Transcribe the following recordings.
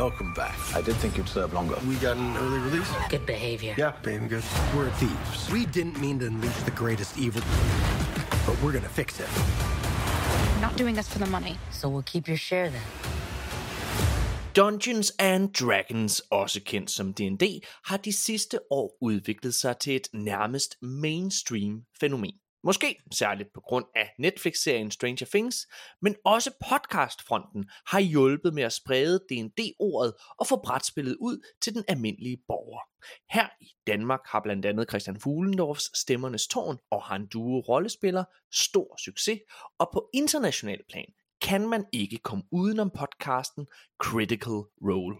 Welcome back. I did think you'd serve longer. We got an early release? Good behavior. Yeah, being good. We're thieves. We didn't mean to unleash the greatest evil, but we're gonna fix it. You're not doing this for the money. So we'll keep your share then. Dungeons and Dragons, også kendt som D&D, har de sidste år udviklet sig til et nærmest mainstream fænomen. Måske særligt på grund af Netflix-serien Stranger Things, men også podcastfronten har hjulpet med at sprede D&D-ordet og få brætspillet ud til den almindelige borger. Her i Danmark har blandt andet Christian Fuglendorfs Stemmernes Tårn og Han Duo rollespiller stor succes, og på international plan kan man ikke komme udenom podcasten Critical Role.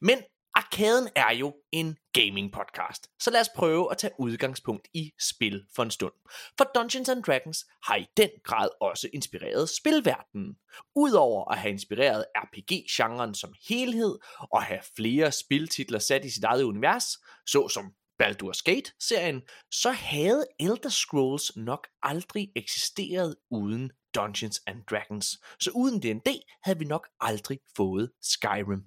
Men Arkaden er jo en gaming podcast, så lad os prøve at tage udgangspunkt i spil for en stund. For Dungeons and Dragons har i den grad også inspireret spilverdenen. Udover at have inspireret RPG-genren som helhed og have flere spiltitler sat i sit eget univers, såsom Baldur's Gate-serien, så havde Elder Scrolls nok aldrig eksisteret uden Dungeons and Dragons. Så uden D&D havde vi nok aldrig fået Skyrim.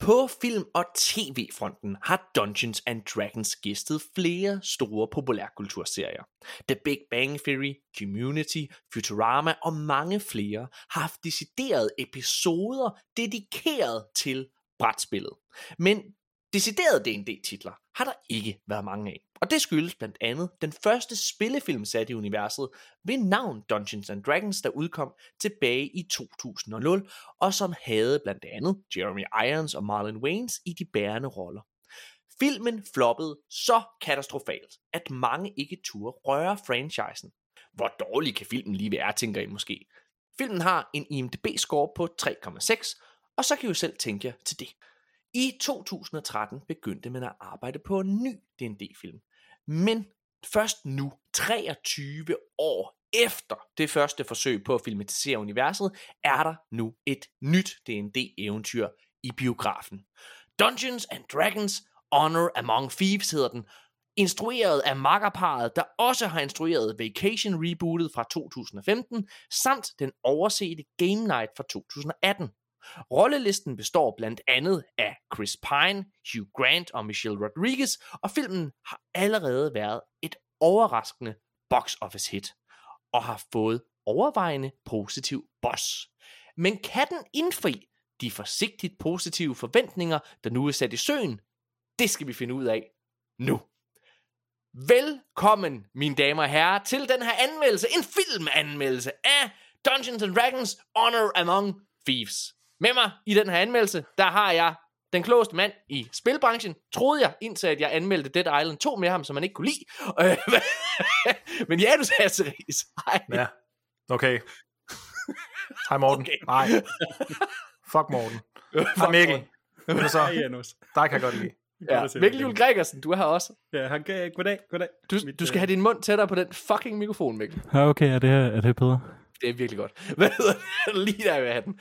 På film- og tv-fronten har Dungeons and Dragons gæstet flere store populærkulturserier. The Big Bang Theory, Community, Futurama og mange flere har haft deciderede episoder dedikeret til brætspillet. Men deciderede D&D-titler har der ikke været mange af. Og det skyldes blandt andet den første spillefilm sat i universet ved navn Dungeons and Dragons, der udkom tilbage i 2000, og som havde blandt andet Jeremy Irons og Marlon Wayans i de bærende roller. Filmen floppede så katastrofalt, at mange ikke turde røre franchisen. Hvor dårlig kan filmen lige være, tænker I måske. Filmen har en IMDb-score på 3,6, og så kan I jo selv tænke jer til det. I 2013 begyndte man at arbejde på en ny D&D-film. Men først nu, 23 år efter det første forsøg på at filmatisere universet, er der nu et nyt D&D-eventyr i biografen. Dungeons and Dragons Honor Among Thieves hedder den, instrueret af makkerparet, der også har instrueret Vacation rebootet fra 2015, samt den oversete Game Night fra 2018. Rollelisten består blandt andet af Chris Pine, Hugh Grant og Michelle Rodriguez, og filmen har allerede været et overraskende box office hit, og har fået overvejende positiv boss. Men kan den indfri de forsigtigt positive forventninger, der nu er sat i søen? Det skal vi finde ud af nu. Velkommen, mine damer og herrer, til den her anmeldelse, en filmanmeldelse af Dungeons and Dragons Honor Among Thieves. Med mig i den her anmeldelse, der har jeg den klogeste mand i spilbranchen, troede jeg, indtil at jeg anmeldte Dead Island 2 med ham, som man ikke kunne lide. Øh, Men Janus Hasseris, hej. Ja, okay. Hej Morten. Okay. Nej. Fuck Morten. Hej Mikkel. Hvad så? Hej, Janus. Dig kan jeg godt lide. Ja. Mikkel Juhl Gregersen, du er her også. Ja, han gav, goddag, goddag. Du, Mit, du skal øh, have din mund tættere på den fucking mikrofon, Mikkel. Ja, okay, er det, her, er det bedre? Det er virkelig godt. Hvad hedder det? Lige der vil have den.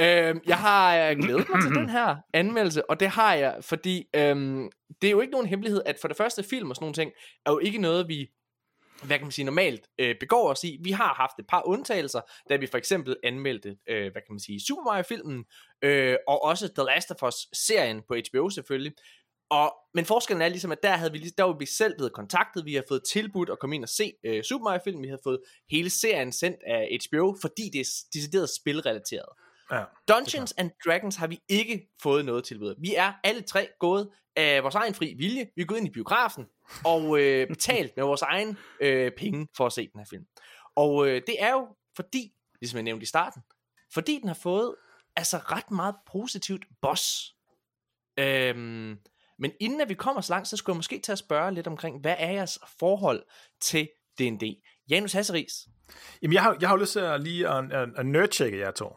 Øhm, jeg har øh, glædet mig til den her anmeldelse, og det har jeg, fordi øhm, det er jo ikke nogen hemmelighed, at for det første film og sådan nogle ting, er jo ikke noget, vi hvad kan man sige, normalt øh, begår os i. Vi har haft et par undtagelser, da vi for eksempel anmeldte, øh, hvad kan man sige, Super Mario-filmen, øh, og også The Last of Us-serien på HBO selvfølgelig. Og, men forskellen er ligesom, at der, havde vi, der var vi selv blevet kontaktet, vi har fået tilbudt at komme ind og se øh, Super Mario-film, vi har fået hele serien sendt af HBO, fordi det er decideret spilrelateret. Ja. Dungeons and Dragons har vi ikke fået noget tilbud. Vi er alle tre gået af vores egen fri vilje. Vi er gået ind i biografen og øh, betalt med vores egen øh, penge for at se den her film. Og øh, det er jo fordi, ligesom jeg nævnte i starten, fordi den har fået altså ret meget positivt boss. Øhm, men inden at vi kommer så langt, så skulle jeg måske tage at spørge lidt omkring, hvad er jeres forhold til D&D? Janus Hasseris. Jamen, jeg har, jeg har lyst til at lige at, at, at nerdchecke jer to.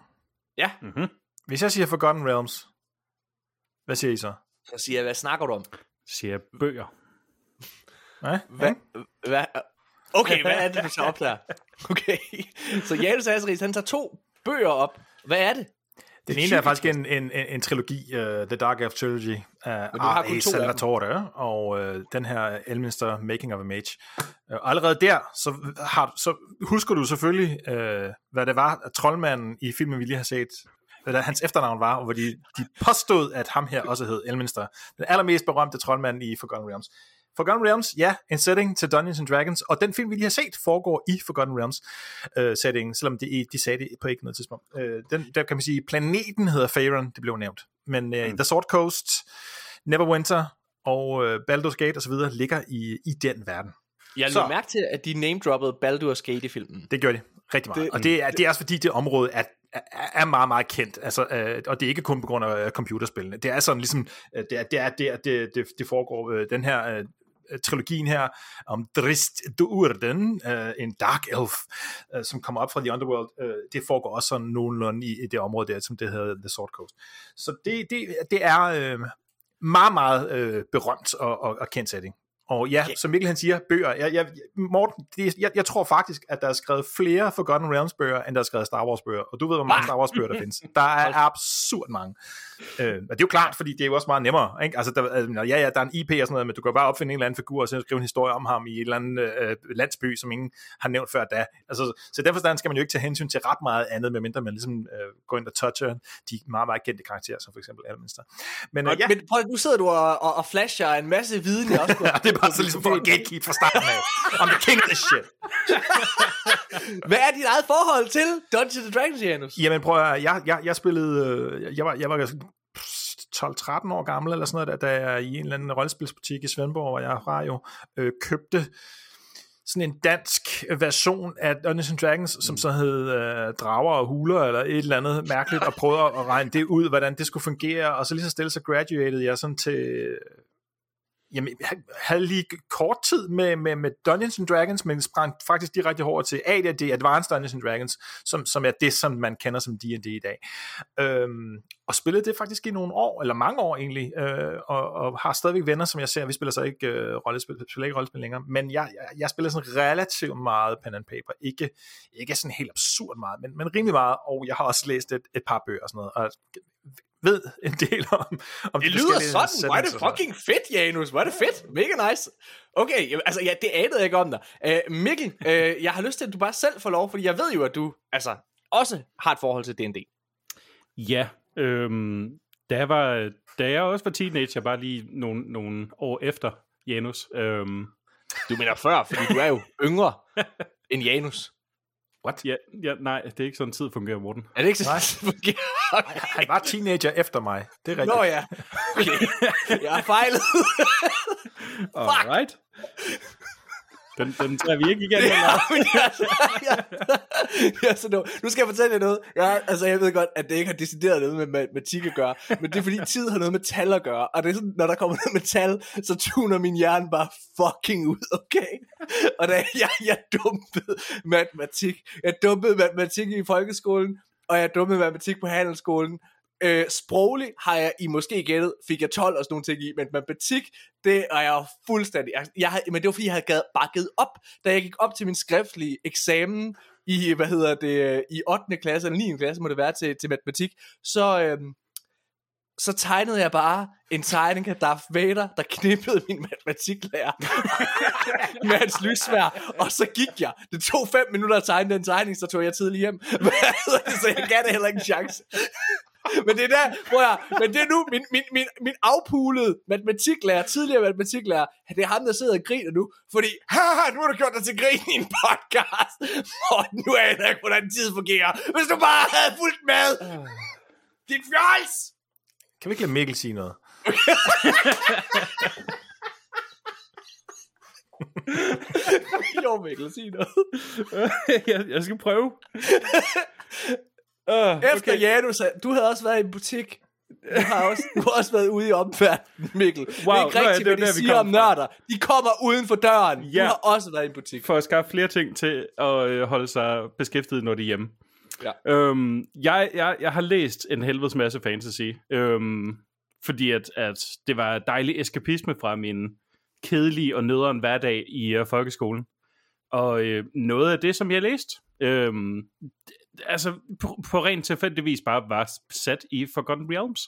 Ja, Mm-hmm. Hvis jeg siger Forgotten Realms, hvad siger I så? så siger jeg, hvad snakker du om? Siger jeg bøger. Hvad, hvad, okay, hvad er det, du tager op der? Okay, så Janus Hasseris, han tager to bøger op. Hvad er det? Den ene er faktisk en, en, en, en trilogi, uh, The Dark Elf Trilogy af du har kun to. Salvatore, og uh, den her Elminster Making of a Mage. Uh, allerede der, så, har, så husker du selvfølgelig, uh, hvad det var, at troldmanden i filmen, vi lige har set, hvad hans efternavn var, og hvor de, de påstod, at ham her også hed Elminster. Den allermest berømte troldmand i Forgotten Realms. Forgotten Realms, ja, en setting til Dungeons and Dragons, og den film, vi lige har set, foregår i Forgotten Realms uh, setting, selvom de, de sagde det på ikke noget tidspunkt. Uh, den, der kan man sige, planeten hedder Faerun, det blev nævnt, men uh, mm. The Sword Coast, Neverwinter og uh, Baldur's Gate osv. ligger i, i den verden. Jeg lå mærke til, at de name-droppede Baldur's Gate i filmen. Det gør de rigtig meget, det, og det er, det er også fordi, det område er er meget, meget kendt, altså, øh, og det er ikke kun på grund af øh, computerspillene. Det er sådan ligesom, øh, det er det, er, det, er, det, det, det foregår, øh, den her øh, Øh, trilogien her om Drist Duurden, øh, en dark elf, øh, som kommer op fra The Underworld, øh, det foregår også sådan nogenlunde i, i det område der, som det hedder The Sword Coast. Så det, det, det er øh, meget, meget øh, berømt og, og, og kendt setting. Og ja, okay. som Mikkel han siger, bøger. Jeg, jeg, Morten, det, jeg, jeg tror faktisk, at der er skrevet flere Forgotten Realms bøger, end der er skrevet Star Wars bøger. Og du ved, hvor mange Star Wars bøger der findes. Der er absurd mange. Øh, og det er jo klart, fordi det er jo også meget nemmere. Ikke? Altså, der, øh, ja, ja, der er en IP og sådan noget, men du kan bare opfinde en eller anden figur, og så skrive en historie om ham i et eller andet øh, landsby, som ingen har nævnt før da. Altså, så derfor skal man jo ikke tage hensyn til ret meget andet, medmindre man ligesom øh, går ind og toucher de meget, meget kendte karakterer, som for eksempel Elminster. Men, øh, ja. men prøv, nu sidder du og, og, og flasher en masse viden, jeg også bare så ligesom for at gatekeep fra starten af. I'm the king of this shit. Hvad er dit eget forhold til Dungeons and Dragons, Janus? Jamen prøv at, jeg, jeg, jeg spillede, øh, jeg var, jeg var 12-13 år gammel eller sådan noget, da jeg i en eller anden rollespilsbutik i Svendborg, hvor jeg er fra jo, øh, købte sådan en dansk version af Dungeons and Dragons, som så hed øh, Drager og Huler, eller et eller andet mærkeligt, og prøvede at regne det ud, hvordan det skulle fungere, og så lige så stille, så graduated jeg sådan til jamen, jeg havde lige kort tid med, med, med Dungeons and Dragons, men sprang faktisk direkte over til AD&D, Advanced Dungeons and Dragons, som, som er det, som man kender som D&D i dag. Øhm, og spillede det faktisk i nogle år, eller mange år egentlig, øh, og, og har stadigvæk venner, som jeg ser, vi spiller så ikke øh, rollespil, spiller ikke rollespil længere, men jeg, jeg, jeg spiller sådan relativt meget pen and paper, ikke, ikke sådan helt absurd meget, men, men rimelig meget, og jeg har også læst et, et par bøger og sådan noget, og ved en del om, om det lyder sådan, hvor er det fucking fedt, Janus, hvor er det fedt, mega nice. Okay, altså ja, det anede jeg ikke om dig. Uh, Mikkel, uh, jeg har lyst til, at du bare selv får lov, fordi jeg ved jo, at du altså også har et forhold til D&D. Ja, øhm, da, jeg var, da jeg også var teenager, bare lige nogle, nogle år efter Janus. Øhm. Du mener før, fordi du er jo yngre end Janus. What? Ja, ja, nej, det er ikke sådan tid fungerer, Morten. Er det ikke sådan tid fungerer? Okay. Han var teenager efter mig. Det er rigtigt. Nå ja. Okay. Jeg har fejlet. Alright. Den, den tager vi ikke igen. Ja, men jeg, jeg, jeg, så nu, nu skal jeg fortælle jer noget. Jeg, altså, jeg ved godt, at det ikke har decideret noget med matematik at gøre, men det er fordi tid har noget med tal at gøre, og det er sådan, når der kommer noget med tal, så tuner min hjerne bare fucking ud, okay? Og da jeg, jeg dumpede matematik, jeg dumpede matematik i folkeskolen, og jeg dumpede matematik på handelsskolen, Øh, sproglig har jeg i måske gættet, fik jeg 12 og sådan nogle ting i, men matematik, det er jeg fuldstændig, altså, jeg, jeg, men det var fordi, jeg havde gad, bare givet op, da jeg gik op til min skriftlige eksamen i, hvad hedder det, i 8. klasse, eller 9. klasse må det være til, til matematik, så, øh, så tegnede jeg bare en tegning af Darth Vader, der knippede min matematiklærer med hans lysvær, og så gik jeg. Det tog fem minutter at tegne den tegning, så tog jeg tidligt hjem. så jeg gav det heller ikke en chance. men det er der, hvor jeg, men det er nu, min, min, min, min afpulede matematiklærer, tidligere matematiklærer, det er ham, der sidder og griner nu, fordi, haha, nu har du gjort dig til grin i en podcast, og nu er jeg ikke, hvordan tid fungerer, hvis du bare havde fulgt med. Dit fjols! Kan vi ikke lade Mikkel sige noget? jo, Mikkel, sig noget. jeg, jeg skal prøve. Uh, Efter okay. Janus, du havde også været i en butik. Du har også, du har også været ude i omverdenen, Mikkel. Wow, det er ikke rigtigt, hvad de der, siger om nørder. De kommer uden for døren. Ja. Du har også været i en butik. For at skaffe flere ting til at øh, holde sig beskæftiget, når de er hjemme. Ja. Øhm, jeg, jeg, jeg har læst en helvedes masse fantasy. Øhm, fordi at, at det var dejlig eskapisme fra min kedelige og nederen hverdag i uh, folkeskolen. Og øh, noget af det, som jeg læste, øh, altså på, på rent tilfældigvis bare var sat i Forgotten Realms.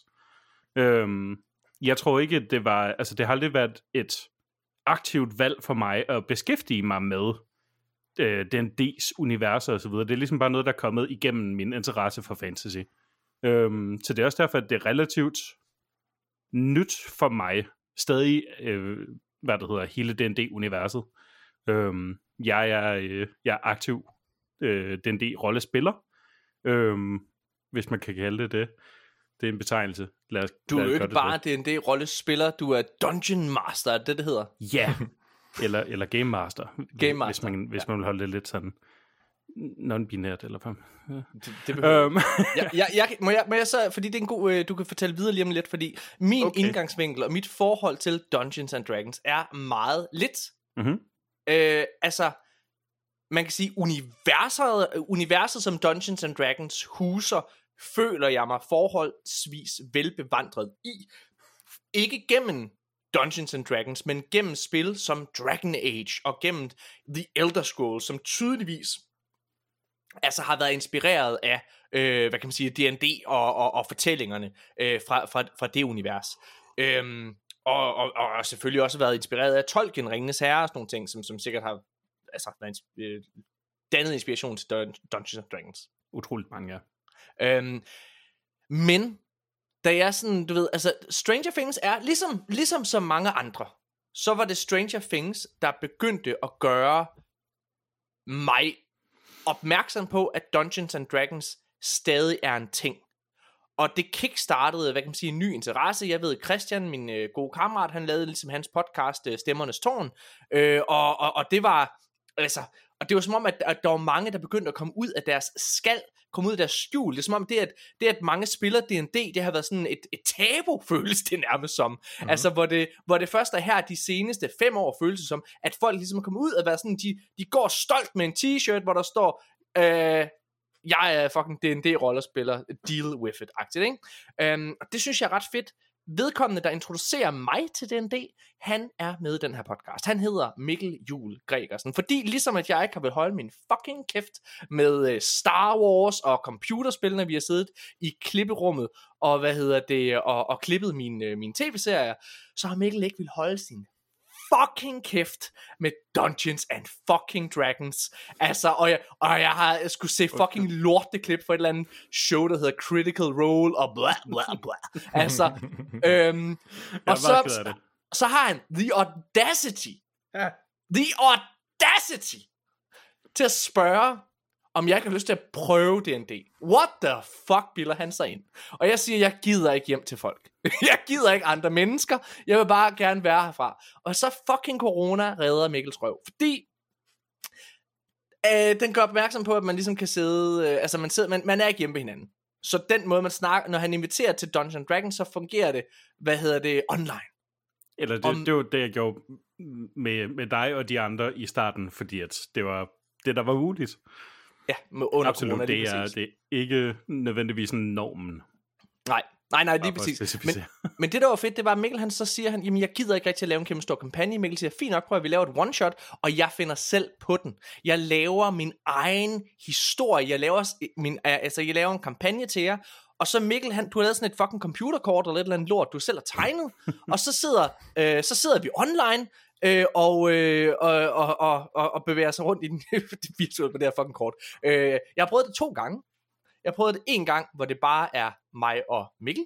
Øhm, jeg tror ikke, det var, altså det har aldrig været et aktivt valg for mig at beskæftige mig med øh, den D's univers og så videre. Det er ligesom bare noget, der er kommet igennem min interesse for fantasy. Øhm, så det er også derfor, at det er relativt nyt for mig, stadig, øh, hvad det hedder, hele D&D-universet. Øhm, jeg, er, øh, jeg er aktiv øh, D&D-rollespiller, øhm, hvis man kan kalde det det. Det er en betegnelse. Lad os, Du er jo ikke bare D&D-rollespiller, du er Dungeon Master, er det det, hedder? Ja, eller, eller Game Master. Game Master, Hvis man, hvis man vil holde det lidt sådan non-binært. Eller hvad. Det, det behøver Øhm, jeg, jeg, jeg, må, jeg, må jeg så, fordi det er en god, øh, du kan fortælle videre lige om lidt, fordi min Okay. indgangsvinkel og mit forhold til Dungeons and Dragons er meget lidt. Mhm. Øh, altså, man kan sige, universet, universet som Dungeons and Dragons huser, føler jeg mig forholdsvis velbevandret i. Ikke gennem Dungeons and Dragons, men gennem spil som Dragon Age og gennem The Elder Scrolls, som tydeligvis altså har været inspireret af, øh, hvad kan man sige, D&D og, og, og fortællingerne øh, fra, fra, fra det univers. Øhm, og, og, og selvfølgelig også været inspireret af Tolkien, Ringenes Herre og sådan nogle ting, som, som sikkert har altså, været, ins- øh, dannet inspiration til Dun- Dungeons and Dragons. Utroligt mange, ja. Øhm, men, da jeg sådan, du ved, altså, Stranger Things er, ligesom, ligesom så mange andre, så var det Stranger Things, der begyndte at gøre mig opmærksom på, at Dungeons and Dragons stadig er en ting. Og det kickstartede, hvad kan man sige, en ny interesse. Jeg ved, Christian, min øh, gode kammerat, han lavede ligesom hans podcast, øh, Stemmernes Tårn. Øh, og, og, og det var, altså, og det var som om, at, at der var mange, der begyndte at komme ud af deres skal, komme ud af deres skjul. Det er som om, det at, det at mange spiller D&D, det har været sådan et, et tabu, føles det nærmest som. Mm-hmm. Altså, hvor det, hvor det først er her de seneste fem år, føles det som, at folk ligesom er kommet ud af at være sådan, de, de går stolt med en t-shirt, hvor der står, øh, jeg er fucking D&D-rollerspiller, deal with it-agtigt, ikke? Um, og det synes jeg er ret fedt. Vedkommende, der introducerer mig til D&D, han er med i den her podcast. Han hedder Mikkel Jul Gregersen. Fordi ligesom at jeg ikke har vil holde min fucking kæft med øh, Star Wars og computerspil, når vi har siddet i klipperummet og hvad hedder det og, og klippet min øh, min tv-serier, så har Mikkel ikke vil holde sin fucking kæft med Dungeons and fucking Dragons. Altså, og jeg, og jeg har jeg skulle se fucking lorteklip for et eller andet show, der hedder Critical Role, og bla bla bla. Altså, øhm, og så, så har han the audacity, Ja. the audacity, til at spørge, om jeg ikke har lyst til at prøve D&D. What the fuck bilder han sig ind? Og jeg siger, jeg gider ikke hjem til folk. jeg gider ikke andre mennesker. Jeg vil bare gerne være herfra. Og så fucking corona redder Mikkels røv. Fordi øh, den gør opmærksom på, at man ligesom kan sidde... Øh, altså, man, sidder, man, man er ikke hjemme ved hinanden. Så den måde, man snakker... Når han inviterer til Dungeon Dragons, så fungerer det, hvad hedder det, online. Eller det, Om- det var det, jeg gjorde med, med dig og de andre i starten, fordi at det var det, der var muligt. Ja, med under Absolut, corona, det er, det er ikke nødvendigvis normen. Nej, nej, nej, lige præcis. Men, men det, der var fedt, det var, at Mikkel han så siger, han, jamen jeg gider ikke rigtig at lave en kæmpe stor kampagne. Mikkel siger, fint nok, prøv at vi laver et one-shot, og jeg finder selv på den. Jeg laver min egen historie. Jeg laver, min, altså, jeg laver en kampagne til jer, og så Mikkel, han, du har lavet sådan et fucking computerkort eller et eller andet lort, du selv har tegnet, og så sidder, øh, så sidder vi online, øh, og, øh, og, og, og, og, og bevæger sig rundt i den virtuelle på det her fucking kort. Øh, jeg har prøvet det to gange. Jeg prøvede det en gang, hvor det bare er mig og Mikkel.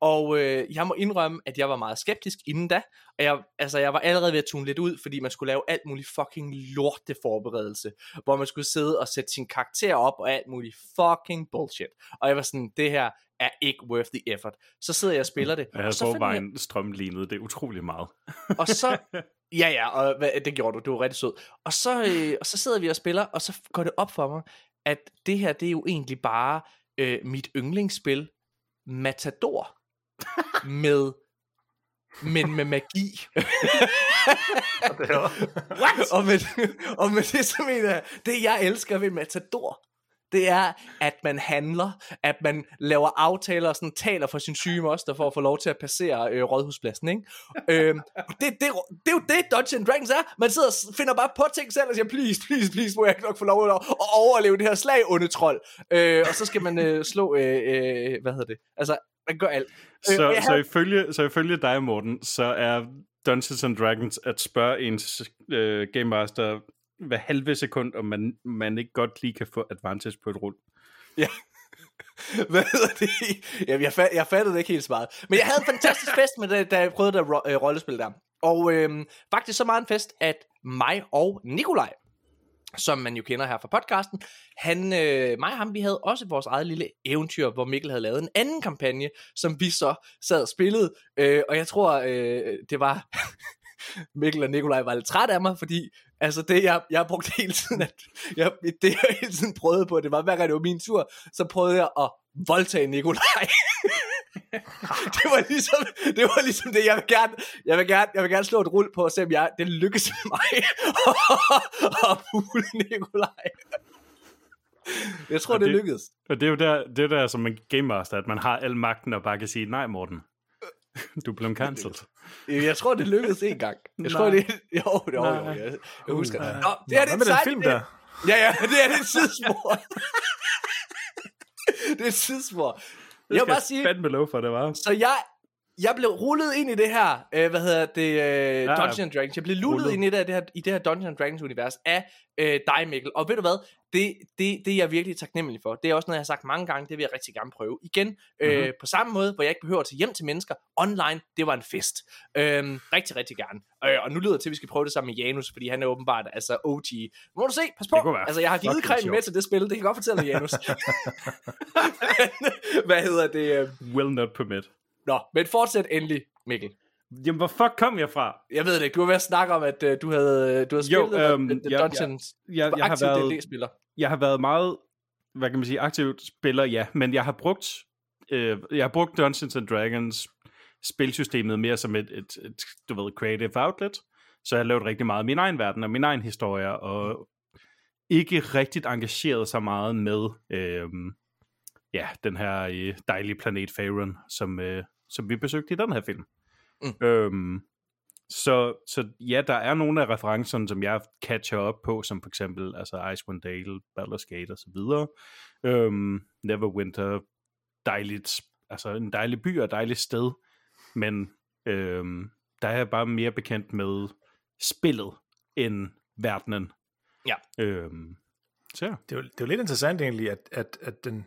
Og øh, jeg må indrømme, at jeg var meget skeptisk inden da. Og jeg, altså, jeg var allerede ved at tune lidt ud, fordi man skulle lave alt muligt fucking lorte forberedelse. Hvor man skulle sidde og sætte sin karakter op og alt muligt fucking bullshit. Og jeg var sådan, det her er ikke worth the effort. Så sidder jeg og spiller det. Jeg havde så finder jeg, forvejen strømlignet det utrolig meget. og så, ja ja, og hvad, det gjorde du, du var rigtig sød. Og så, øh, og så sidder vi og spiller, og så går det op for mig, at det her, det er jo egentlig bare øh, mit yndlingsspil, Matador, med, men med magi. Og, med, og med det, så mener jeg, det jeg elsker ved Matador, det er, at man handler, at man laver aftaler og sådan taler for sin syge moster for at få lov til at passere øh, rådhuspladsen, ikke? og det, det, det, er jo det, Dungeons and Dragons er. Man sidder og finder bare på ting selv og siger, please, please, please, må jeg ikke nok få lov at, overleve det her slag, onde trold. Øh, og så skal man øh, slå, øh, øh, hvad hedder det? Altså, man gør alt. Øh, Så, jeg så, ifølge, så ifølge dig, Morten, så er Dungeons and Dragons at spørge ens øh, Game Master hver halve sekund, om man, man ikke godt lige kan få advantage på et rull. Hvad hedder det? Jamen, jeg, fa- jeg fattede det ikke helt så meget. Men jeg havde en fantastisk fest med det, da jeg prøvede det ro- øh, rollespil der. Og øhm, faktisk så meget en fest, at mig og Nikolaj, som man jo kender her fra podcasten, han, øh, mig og ham, vi havde også vores eget lille eventyr, hvor Mikkel havde lavet en anden kampagne, som vi så sad og spillede. Øh, og jeg tror, øh, det var... Mikkel og Nikolaj var lidt træt af mig, fordi altså det, jeg, jeg brugte hele tiden, at jeg, det jeg hele tiden prøvede på, det var hver gang det var min tur, så prøvede jeg at voldtage Nikolaj. det var ligesom det var ligesom det jeg vil gerne jeg vil gerne jeg vil gerne slå et rull på og se om jeg det lykkes for mig at pule Nikolaj. Jeg tror Og det, det- det lykkedes. Og det er jo der, det er der som en game master, at man har al magten og bare kan sige, nej Morten, du blev cancelled. Jeg tror det lykkedes en gang. Jeg tror det jo jo, jo, jo jeg, jeg husker. Nej. Nå, det er Hvad det med den film det- der? Ja, ja, det er det et tidsspor. det er tidsspor. Jeg vil bare sige, fandme lov for, det var. så jeg, jeg blev rullet ind i det her, øh, hvad hedder det, øh, Ja, Dungeons and Dragons. Jeg blev lullet rullet. ind i det, her, det her, i det her Dungeons and Dragons univers af øh, dig, Mikkel. Og ved du hvad, det, det, det er jeg virkelig taknemmelig for. Det er også noget, jeg har sagt mange gange, det vil jeg rigtig gerne prøve. Igen, øh, Mhm. på samme måde, hvor jeg ikke behøver at tage hjem til mennesker. Online, det var en fest. Øh, rigtig, rigtig gerne. Øh, og nu lyder det til, at vi skal prøve det sammen med Janus, fordi han er åbenbart altså OG. Må du se, pas på. Altså, jeg har givet creme med til det spil, det kan jeg godt fortælle dig, Janus. hvad hedder det? Øh... Will not permit. Nå, men fortsæt endelig, Mikkel. Jamen, hvor fuck kom jeg fra? Jeg ved det ikke, du var ved at snakke om, at uh, du havde, du havde Jo, spillet øhm, The, the jeg- Dungeons. Jeg, var jeg, har været, D&D-spiller. jeg har været meget, hvad kan man sige, aktiv spiller, ja, men jeg har brugt, øh, jeg har brugt Dungeons and Dragons spilsystemet mere som et, et, et, du ved, creative outlet, så jeg har lavet rigtig meget af min egen verden og min egen historie, og ikke rigtigt engageret så meget med, øh, ja, den her øh, dejlige planet Faerun, som, øh, som vi besøgte i den her film. Mm. Øhm, så, så ja, der er nogle af referencerne, som jeg catcher op på, som for eksempel altså Icewind Dale, Baldur's Gate og så videre. Øhm, Neverwinter, dejligt, altså en dejlig by og et dejligt sted, men øhm, der er jeg bare mere bekendt med spillet end verdenen. Ja. Øhm, så ja. Det er, jo, det er jo lidt interessant egentlig, at, at, at, den,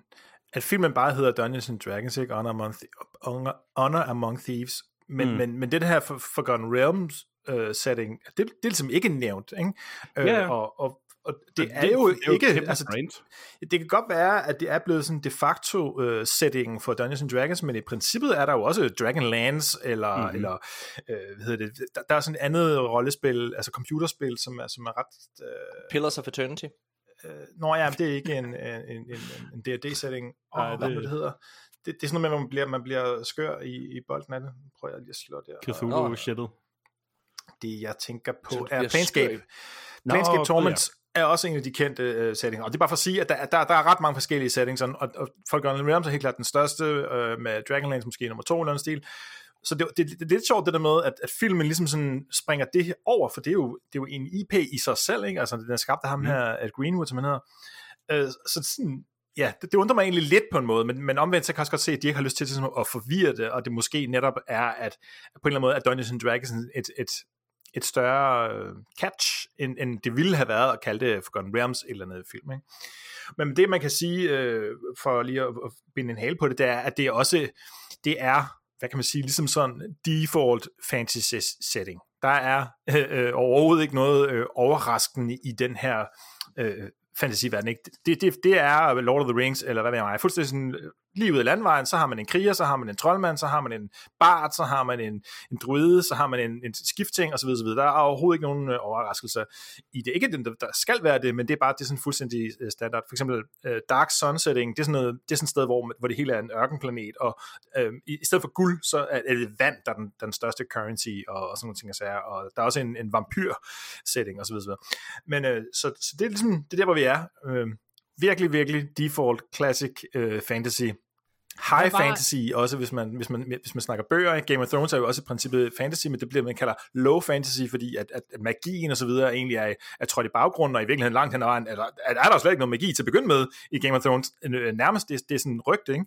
at filmen bare hedder Dungeons and Dragons, ikke? Honor Among, Th- Honor, Honor Among Thieves. Men, Mm. men, men det her for, Forgotten Realms uh, setting, det, det er ligesom ikke nævnt, ikke? Øh, Ja. og, og, og det, Men er jo det er ikke... kæmpe altså, brand. det kan godt være, at det er blevet sådan de facto uh, setting for Dungeons and Dragons, men i princippet er der jo også Dragonlands, eller, Mhm. mm-hmm. eller uh, hvad hedder det, der, der er sådan et andet rollespil, altså computerspil, som er, som er ret... Uh, Pillars of Eternity. Øh, Nå ja, men det er ikke en, en, en, en, en D&D-setting. Oh, Nej, hvad det- hedder. Det, det er sådan noget med, at man bliver, man bliver skør i, i bolden af det. Prøver jeg lige at slå det. Cthulhu Nå. shitet. Det, jeg tænker på, er Planescape. i- Planescape Nå, Torment er også en af de kendte uh, settinger. Og det er bare for at sige, at der, der, der er ret mange forskellige settings, og, og, og Forgotten Realms er helt klart den største, uh, med Dragonlance måske nummer to eller anden stil. Så det, det, det, det er lidt sjovt det der med, at, at filmen ligesom sådan springer det her over, for det er jo, det er jo en IP i sig selv, ikke? altså den er skabt af ham Mm. her, at Greenwood, som han hedder. Øh, så sådan, ja, det, det undrer mig egentlig lidt på en måde, men, men omvendt så kan jeg også godt se, at de ikke har lyst til sådan, at forvirre det, og det måske netop er, at på en eller anden måde, at Dungeons and Dragons et, et, et større øh, catch, end, end det ville have været at kalde det Forgotten Realms et eller andet film. Ikke? Men det man kan sige, øh, for lige at, at binde en hale på det, det er, at det er også, det er, hvad kan man sige, ligesom sådan default fantasy setting. Der er øh, øh, overhovedet ikke noget øh, overraskende i den her øh, fantasyverden. Ikke? Det, det, det er Lord of the Rings, eller hvad ved jeg, fuldstændig sådan, øh, lige ud af landvejen, så har man en kriger, så har man en troldmand, så har man en bard, så har man en, en druide, så har man en, en skiftting, osv. osv. Der er overhovedet ikke nogen øh, overraskelser i det. Ikke, dem, der skal være det, men det er bare det er sådan fuldstændig øh, standard. For eksempel øh, Dark Sunsetting, det er sådan, noget, det er sådan et sted, hvor, hvor det hele er en ørkenplanet, og øh, i, i stedet for guld, så er, er det vand, der er den, den største currency, og, og sådan nogle ting og sager. Og der er også en, en vampyr-setting, osv. osv. Men øh, så, så det er ligesom, det er der, hvor vi er. Øh, virkelig, virkelig default classic øh, fantasy. High var- fantasy også, hvis man, hvis, man, hvis man snakker bøger. Game of Thrones er jo også i princippet fantasy, men det bliver, man kalder low fantasy, fordi at, at, at magien og så videre egentlig er, er trådt i baggrunden, og i virkeligheden langt hen ad vejen, er der, er der slet ikke noget magi til at begynde med i Game of Thrones. Øh, Nærmest, det, det er sådan en rygte, ikke?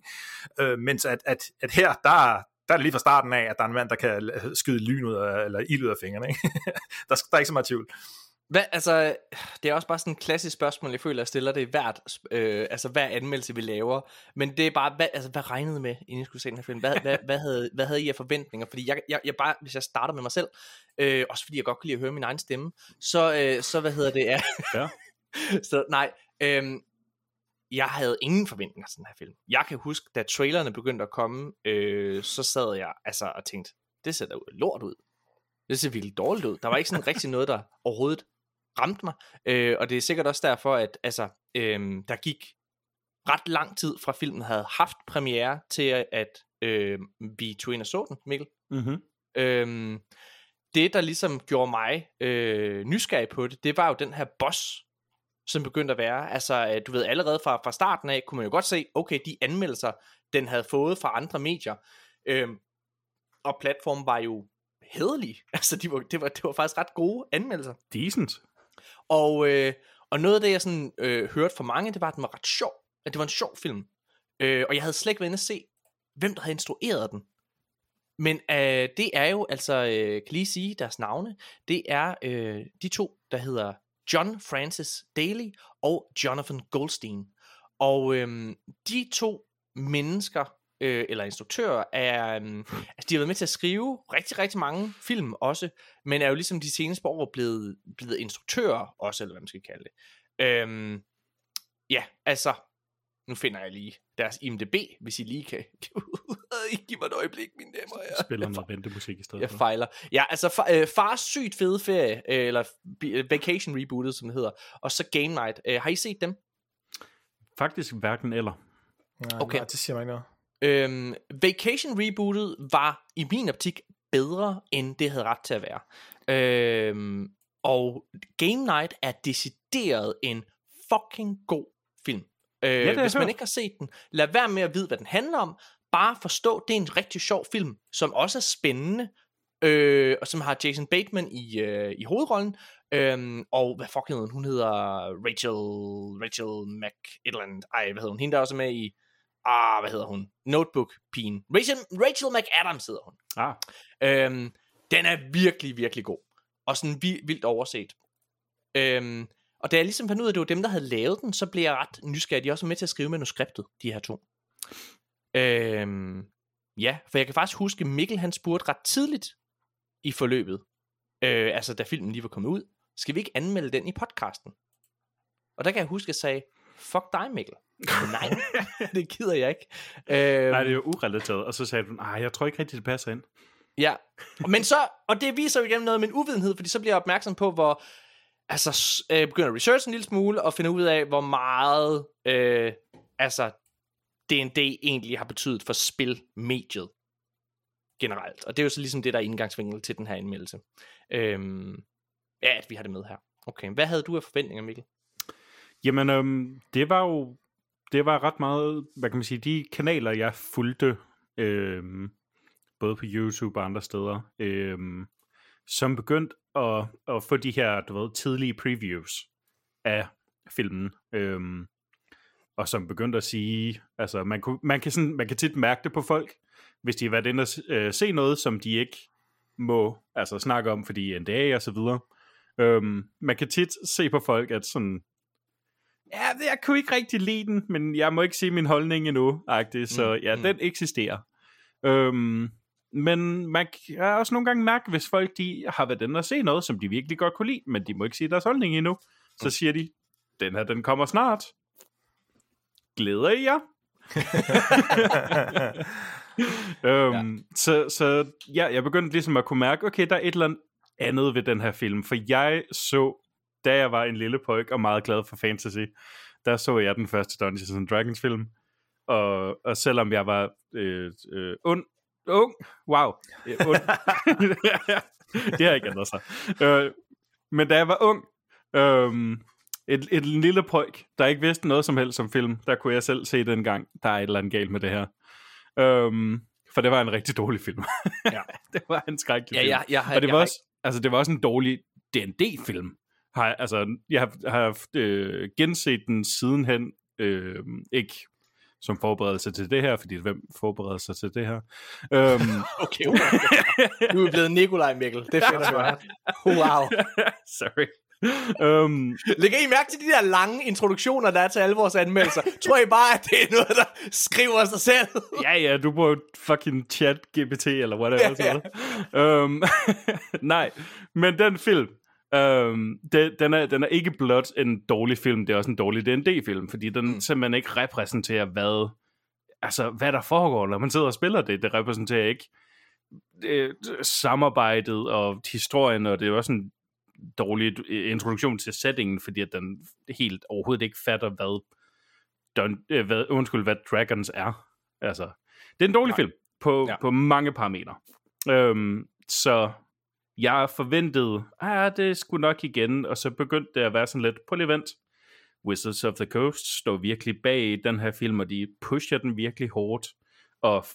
Øh, mens at, at, at her, der, der er det lige fra starten af, at der er en mand, der kan skyde lyn ud af, eller ild ud af fingrene. Ikke? der, er- der er ikke så meget tvivl. Hvad, altså, det er også bare sådan et klassisk spørgsmål, jeg føler, jeg stiller det i hvert, øh, altså hver anmeldelse, vi laver. Men det er bare, hvad, altså, hvad regnede med, inden I skulle se den her film? Hvad, hvad, hvad, havde, hvad havde I af forventninger? Fordi jeg, jeg, jeg bare, hvis jeg starter med mig selv, øh, også fordi jeg godt kan lide at høre min egen stemme, så, øh, så hvad hedder det? Ja. Ja. så nej, øh, jeg havde ingen forventninger til den her film. Jeg kan huske, da trailerne begyndte at komme, øh, så sad jeg altså og tænkte, det ser da lort ud. Det ser virkelig dårligt ud. Der var ikke sådan rigtig noget, der overhovedet ramte mig. Øh, og det er sikkert også derfor, at altså, øh, der gik ret lang tid fra filmen havde haft premiere til, at øh, vi tog ind og så den, Mikkel. Mm-hmm. Øh, det, der ligesom gjorde mig øh, nysgerrig på det, det var jo den her boss, som begyndte at være. Altså, du ved, allerede fra, fra starten af, kunne man jo godt se, okay, de anmeldelser, den havde fået fra andre medier, øh, og platformen var jo hederlig. Altså, de var, det, var, det var faktisk ret gode anmeldelser. Decent. Og, øh, og noget af det, jeg sådan, øh, hørte fra mange, det var, at den var ret sjov. At det var en sjov film. Øh, og jeg havde slet ikke været inde at se, hvem der havde instrueret den. Men øh, det er jo, altså, øh, kan lige sige deres navne, det er øh, de to, der hedder John Francis Daly og Jonathan Goldstein. Og øh, de to mennesker, øh, eller instruktører, er, øh, altså, de har været med til at skrive rigtig, rigtig mange film også, men er jo ligesom de seneste år blevet, blevet instruktører også, eller hvad man skal kalde det. Øh, ja, altså, nu finder jeg lige deres IMDB, hvis I lige kan. Giv mig et øjeblik, mine damer og herrer. Spiller noget ventemusik i stedet Jeg for. fejler. Ja, altså far, øh, Fars sygt fede ferie, øh, eller bi- Vacation Rebooted, som det hedder, og så Game Night. Øh, har I set dem? Faktisk hverken eller. Nej, Okay. nej, det siger mig ikke noget. Øhm, Vacation Rebooted var i min optik bedre, end det havde ret til at være. Øhm, og Game Night er decideret en fucking god film. Øh, jeg hvis man hørt. ikke har set den, lad være med at vide, hvad den handler om. Bare forstå, det er en rigtig sjov film, som også er spændende, øh, og som har Jason Bateman i, øh, i hovedrollen. Øhm, og hvad fuck hedder hun? Hun hedder Rachel, Rachel Mac et eller andet. Ej, hvad hedder hun? Hende der også er med i, ah, hvad hedder hun? Notebook-pigen. Rachel, Rachel McAdams hedder hun. Ah, Øhm, den er virkelig, virkelig god. Og sådan vi- vildt overset. Øhm, og da jeg ligesom fandt ud af, at det var dem, der havde lavet den, så blev jeg ret nysgerrig. De er også med til at skrive manuskriptet, de her to. Øhm, ja, for jeg kan faktisk huske, Mikkel han spurgte ret tidligt i forløbet, øh, altså da filmen lige var kommet ud, skal vi ikke anmelde den i podcasten? Og der kan jeg huske, at jeg sagde, fuck dig Mikkel. Nej, det gider jeg ikke. Øhm, nej, det er jo urelateret. Og så sagde du, nej, jeg tror ikke rigtig, det passer ind. Ja, men så, og det viser jo igen noget med en uvidenhed, fordi så bliver jeg opmærksom på, hvor, altså, øh, begynder at researche en lille smule, og finde ud af, hvor meget, øh, altså, D&D egentlig har betydet for spilmediet generelt. Og det er jo så ligesom det, der er indgangsvinkel til den her anmeldelse. Øhm, ja, at vi har det med her. Okay, hvad havde du af forventninger, Mikkel? Jamen, øhm, det var jo det var ret meget, hvad kan man sige, de kanaler, jeg fulgte, øh, både på YouTube og andre steder, øh, som begyndte at, at få de her, du ved, tidlige previews af filmen, Øh, og som begyndte at sige, altså man, kunne, man, kan sådan, man kan tit mærke det på folk, hvis de har været inde og øh, se noget, som de ikke må altså, snakke om, fordi NDA og så videre. Øhm, man kan tit se på folk, at sådan, ja, jeg kunne ikke rigtig lide den, men jeg må ikke sige min holdning endnu, agtigt, så Mm, ja, mm. den eksisterer. Øhm, men man kan også nogle gange mærke, hvis folk de har været inde og se noget, som de virkelig godt kunne lide, men de må ikke sige deres holdning endnu, så Mm. siger de, den her, den kommer snart. Glæder I jer? øhm, ja. Så, så ja, jeg begyndte ligesom at kunne mærke, okay, der er et eller andet ved den her film, for jeg så, da jeg var en lille pojk og meget glad for fantasy, der så jeg den første Dungeons and Dragons film, og, og selvom jeg var øh, øh, und, ung, wow, øh, und, det har ikke ændret sig, øh, men da jeg var ung, øh, et, et lille pojk, der ikke vidste noget som helst om film, der kunne jeg selv se den gang, der er et eller andet galt med det her. Øhm, for det var en rigtig dårlig film. Ja. det var en skrækkelig Ja, film. jeg, jeg, har, og det jeg var, har også, altså, det var også en dårlig D&D-film. Har, altså, jeg har, har haft, øh, genset den sidenhen, øh, ikke som forberedelse til det her, fordi hvem forbereder sig til det her? Øhm, Okay, okay. Du er blevet Nikolaj Mikkel. Det finder du Wow. Sorry. um, Lægger I mærke til de der lange introduktioner, der er til alle vores anmeldelser? Tror I bare, at det er noget, der skriver sig selv? ja, ja, du bruger fucking chat GPT eller whatever. Ja, ja. Um, nej, men den film, um, den, den, er, den er ikke blot en dårlig film, det er også en dårlig D&D-film, fordi den mm. simpelthen ikke repræsenterer, hvad, altså, hvad der foregår, når man sidder og spiller det. Det repræsenterer ikke øh, samarbejdet og historien, og det er også en dårlig introduktion til settingen, fordi at den helt overhovedet ikke fatter, hvad, Dun, øh, hvad, undskyld, hvad Dragons er. Altså, det er en dårlig Nej. film på, ja. på mange parametre. Øhm, så jeg forventede, ah, det skulle nok igen, og så begyndte det at være sådan lidt, på event. Wizards of the Coast står virkelig bag den her film, og de pusher den virkelig hårdt, og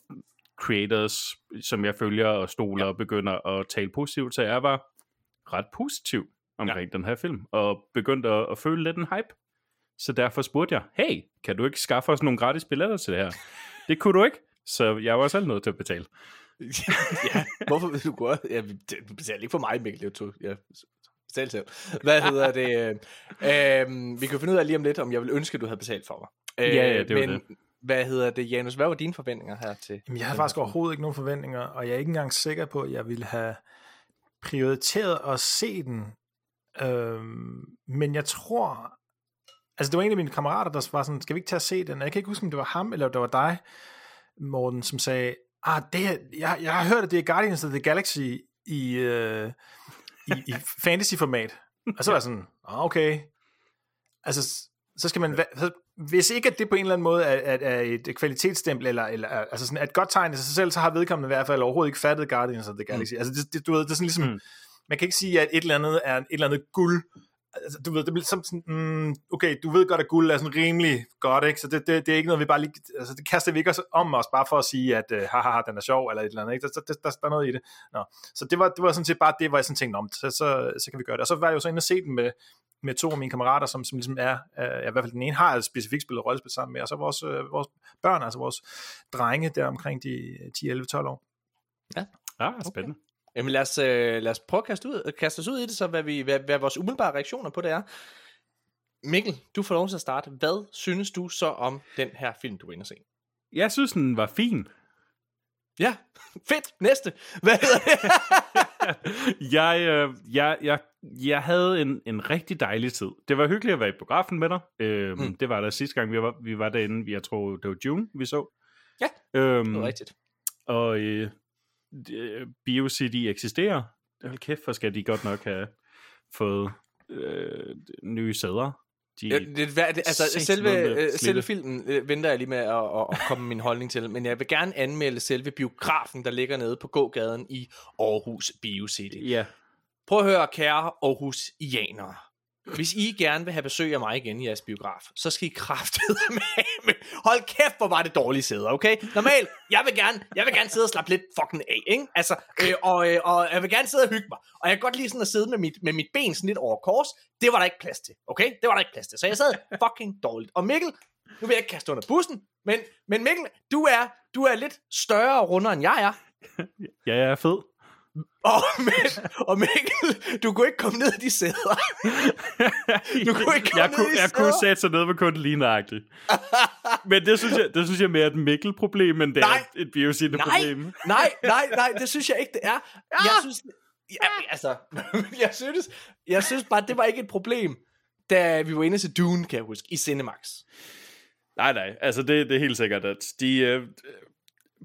creators, som jeg følger og stoler, ja. begynder at tale positivt, så jeg var ret positiv omkring ja. den her film, og begyndte at, at føle lidt en hype. Så derfor spurgte jeg, hey, kan du ikke skaffe os nogle gratis billetter til det her? det kunne du ikke, så jeg var selv nødt til at betale. ja, hvorfor vil du gå? Ja, du betaler ikke for mig, Mikkel. Jeg tog, ja, betal selv. Hvad hedder det? Øh, vi kan finde ud af lige om lidt, om jeg vil ønske, at du havde betalt for mig. Øh, ja, ja, det var men, det. Hvad hedder det, Janus? Hvad var dine forventninger her til? Jamen, jeg har faktisk overhovedet ikke nogen forventninger, og jeg er ikke engang sikker på, at jeg ville have prioriteret at se den. Øhm, men jeg tror, altså det var en af mine kammerater, der var sådan, skal vi ikke tage at se den? Jeg kan ikke huske, om det var ham, eller det var dig, Morten, som sagde, ah, det jeg, jeg har hørt, at det er Guardians of the Galaxy i, øh, i, i fantasy-format. Og så var jeg sådan, ah, okay. Altså, så skal man, så, hvis ikke at det på en eller anden måde er, er, er et kvalitetsstempel, eller, eller altså sådan et godt tegn i sig selv, så har vedkommende i hvert fald overhovedet ikke fattet Guardians of the Galaxy. Mm. Altså, det, det, du ved, det er sådan ligesom, mm. man kan ikke sige, at et eller andet er et eller andet guld, altså, du ved, det bliver sådan, mm, okay, du ved godt, at guld er sådan rimelig godt, ikke? Så det, det, det er ikke noget, vi bare lige, altså det kaster vi ikke om os, bare for at sige, at haha, den er sjov, eller et eller andet, ikke? Der, der, der, der er noget i det. Nå. Så det var, det var sådan set bare det, hvor jeg sådan tænkte om, så, så, så kan vi gøre det. Og så var jeg jo så inde og se den med, med to af mine kammerater, som, som ligesom er, uh, i hvert fald den ene har specifikt spillet rollespil sammen med, og så vores, uh, vores børn, altså vores drenge der omkring de 10-11-12 år. Ja, ja spændende. Okay. Jamen lad os, øh, lad os prøve at kaste, ud, kaste os ud i det, så hvad, vi, hvad, hvad vores umiddelbare reaktioner på det er. Mikkel, du får lov til at starte. Hvad synes du så om den her film, du er inde og se? Jeg synes, den var fin. Ja, fedt. Næste. Hvad hedder det? jeg, øh, jeg, jeg, jeg havde en, en rigtig dejlig tid. Det var hyggeligt at være i biografen med dig. Øh, mm. Det var der sidste gang, vi var, vi var derinde. Jeg tror, det var June, vi så. Ja, øhm, det var rigtigt. Og øh, BioCD eksisterer. Hold kæft, for skal de godt nok have fået øh, nye sæder. De ja, det, det, altså, selve, øh, selve filmen øh, venter jeg lige med at, at, at komme min holdning til, men jeg vil gerne anmelde selve biografen, der ligger nede på gågaden i Aarhus BioCity. Ja. Prøv at høre, kære Aarhusianere. Hvis I gerne vil have besøg af mig igen i jeres biograf, så skal I kraftede med. Hold kæft, hvor var det dårlige sæder, okay? Normalt, jeg vil gerne, jeg vil gerne sidde og slappe lidt fucking af, ikke? Altså, øh, og, øh, og jeg vil gerne sidde og hygge mig. Og jeg kan godt lide sådan at sidde med mit, med mit ben sådan lidt over kors. Det var der ikke plads til, okay? Det var der ikke plads til. Så jeg sad fucking dårligt. Og Mikkel, nu vil jeg ikke kaste under bussen, men, men Mikkel, du er, du er lidt større og rundere, end jeg er. Ja, jeg er fed. Og, men, og Mikkel, du kunne ikke komme ned i de sæder. Du kunne ikke komme jeg ned kunne, i Jeg kunne sætte sig ned med kun lige nøjagtigt. Men det synes, jeg, det synes jeg mere er et Mikkel-problem, end det nej, er et biosine-problem. Nej, nej, nej, nej, det synes jeg ikke, det er. Jeg synes, ja, altså, jeg synes, jeg synes bare, det var ikke et problem, da vi var inde til Dune, kan jeg huske, i Cinemax. Nej, nej, altså det, det er helt sikkert, at de... Uh,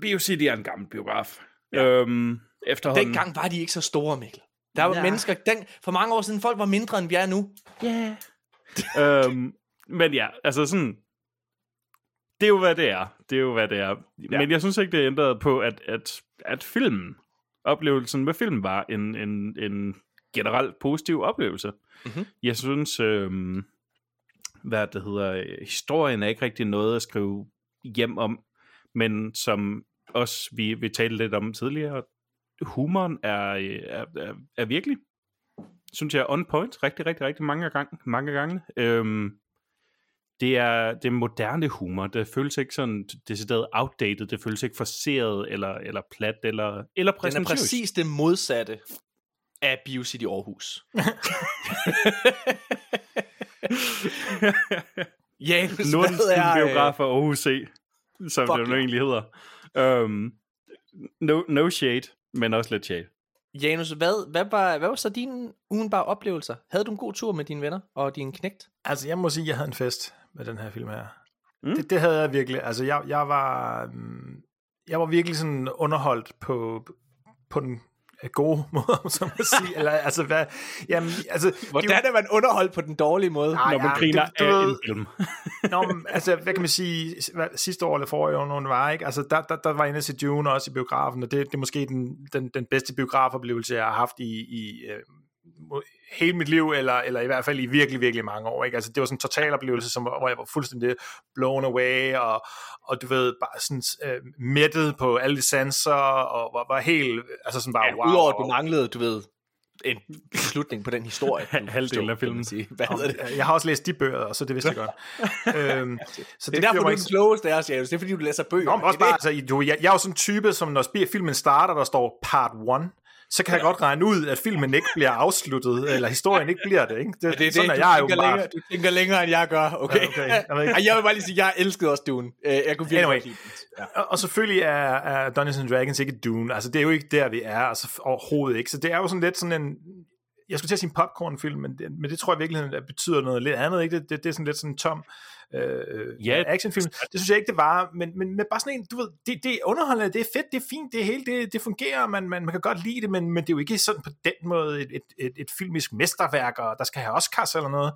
BioCity er en gammel biograf. Ja. Øhm, efterhånden. Dengang var de ikke så store, Mikkel. Der var ja. mennesker, den, for mange år siden, folk var mindre, end vi er nu. Ja. Yeah. øhm, men ja, altså sådan, det er jo, hvad det er. Det er jo, hvad det er. Ja. Men jeg synes ikke, det ændrede på, at, at, at filmen, oplevelsen med filmen var en, en, en generelt positiv oplevelse. Mm-hmm. Jeg synes, øhm, hvad det hedder, historien er ikke rigtig noget at skrive hjem om, men som også vi, vi talte lidt om tidligere, humoren er, er, er, er virkelig, synes jeg, on point rigtig, rigtig, rigtig mange gange. Mange gange. Øhm, det er, det er moderne humor. Det føles ikke sådan decideret outdated. Det føles ikke forseret eller, eller plat eller, eller Den er præcis det modsatte af BioCity Aarhus. Janus, Nordens er, biograf af Aarhus C, som det ja. egentlig hedder. Um, no, no shade, men også lidt shade. Janus, hvad, hvad, var, hvad var så dine ugenbare oplevelser? Havde du en god tur med dine venner og din knægt? Altså, jeg må sige, at jeg havde en fest med den her film her. Mm. Det, det havde jeg virkelig. Altså, jeg, jeg var... mm, Jeg var virkelig sådan underholdt på, på den gode måde, som man sige. Eller, altså, hvad... Jamen, altså... det er Hvordan er man underholdt på den dårlige måde? Nej, Når man ja, griner det- du af en film. Nå, men, altså, hvad kan man sige, hvad, sidste år eller forrige år, nogen var, ikke? Altså, der, der, der var jeg inde at se Dune også i biografen, og det, det er måske den, den, den bedste biografoplevelse, jeg har haft i, i øh, hele mit liv, eller, eller i hvert fald i virkelig, virkelig mange år, ikke? Altså, det var sådan en total oplevelse, som, hvor jeg var fuldstændig blown away, og, og du ved, bare sådan øh, mættet på alle de sanser, og var, var helt, altså sådan bare, Ja, wow. Udover at du manglede, du ved, en slutning på den historie. Halvdelen af filmen. sige. Hvad hedder det? Jeg har også læst de bøger, så det vidste jeg godt. øhm, så Det er derfor, du er den klogeste af os. Det er fordi, du læser bøger. Nå, men også Det er bare, det. altså, du, jeg, jeg er jo sådan en type, som når filmen starter, der står part 1, så kan jeg godt regne ud, at filmen ikke bliver afsluttet, eller historien ikke bliver det, ikke? Det, Det er det, sådan du, er jeg jo bare. længere, du tænker længere, end jeg gør. Okay. Ja, okay. Jeg ikke. Vil bare lige sige, jeg elskede også Dune. Øh, Jeg kunne virkelig Anyway. lide. Ja. Og, og selvfølgelig er, er Dungeons and Dragons ikke Dune, altså det er jo ikke der, vi er, altså overhovedet ikke, så det er jo sådan lidt sådan en, jeg skulle til at sige en popcornfilm, men det, men det tror jeg i virkeligheden at betyder noget lidt andet, ikke? Det, det, det er sådan lidt sådan en tom øh, Ja. actionfilm. Det synes jeg ikke, det var, men, men, men bare sådan en, du ved, det, det er underholdende, det er fedt, det er fint, det hele, det, det fungerer, man, man, man kan godt lide det, men, men det er jo ikke sådan på den måde et, et, et, et filmisk mesterværk, og der skal have Oscars eller noget.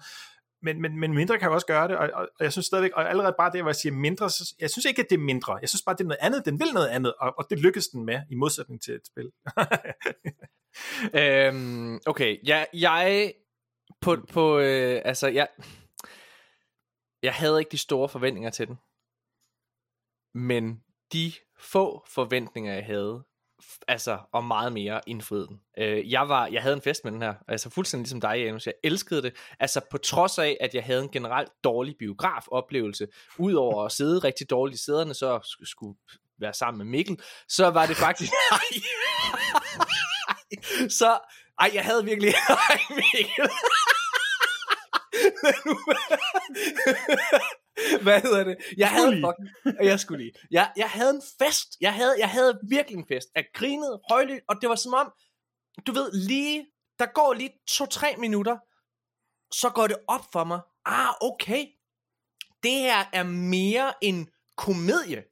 Men, men, men mindre kan jo også gøre det, og, og, og jeg synes stadigvæk, og allerede bare det, hvor jeg siger mindre, så, jeg synes ikke, at det er mindre. Jeg synes bare, det er noget andet. Den vil noget andet, og, og det lykkes den med, i modsætning til et spil. Øhm, okay, jeg, jeg på, på øh, altså, jeg, jeg havde ikke de store forventninger til den. Men de få forventninger, jeg havde, altså, og meget mere indfriede den. Øh, jeg, var, jeg havde en fest med den her, altså fuldstændig ligesom dig, Janus. Jeg elskede det. Altså, på trods af, at jeg havde en generelt dårlig biografoplevelse, udover at sidde rigtig dårligt i sæderne, så sk- skulle være sammen med Mikkel, så var det faktisk... så, ej, jeg havde virkelig... Ej, Mikkel. Hvad hedder det? Jeg havde fucking, jeg skulle lige. Jeg, jeg havde en fest. Jeg havde, jeg havde virkelig en fest. Jeg grinede højlydt, og det var som om, du ved, lige, der går lige to-tre minutter, så går det op for mig. Ah, okay. Det her er mere en komedie,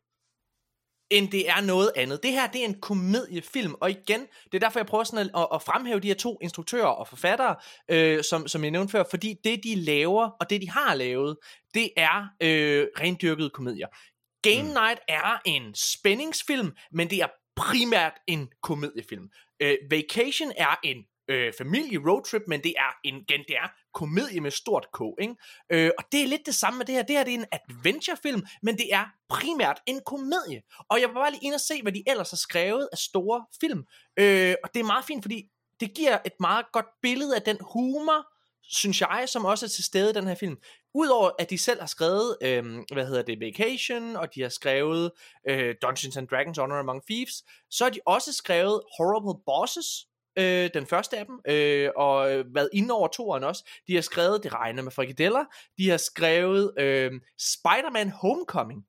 end det er noget andet. Det her, det er en komediefilm, og igen, det er derfor, jeg prøver sådan at, at fremhæve de her to instruktører og forfattere, øh, som, som jeg nævnte før, fordi det, de laver, og det, de har lavet, det er øh, rendyrkede komedier. Game mm. Night er en spændingsfilm, men det er primært en komediefilm. Øh, Vacation er en øh, familie roadtrip, men det er en, igen, det er komedie med stort K, ikke? Øh, og det er lidt det samme med det her. Det her det er en adventurefilm, men det er primært en komedie. Og jeg var bare lige ind og se, hvad de ellers har skrevet af store film. Øh, og det er meget fint, fordi det giver et meget godt billede af den humor, synes jeg, som også er til stede i den her film. Udover at de selv har skrevet, øh, hvad hedder det, Vacation, og de har skrevet øh, Dungeons and Dragons Honor Among Thieves, så har de også skrevet Horrible Bosses, øh, den første af dem, øh, og øh, været inde over toeren også. De har skrevet Det regner med frikadeller, de har skrevet øh, Spider-Man Homecoming,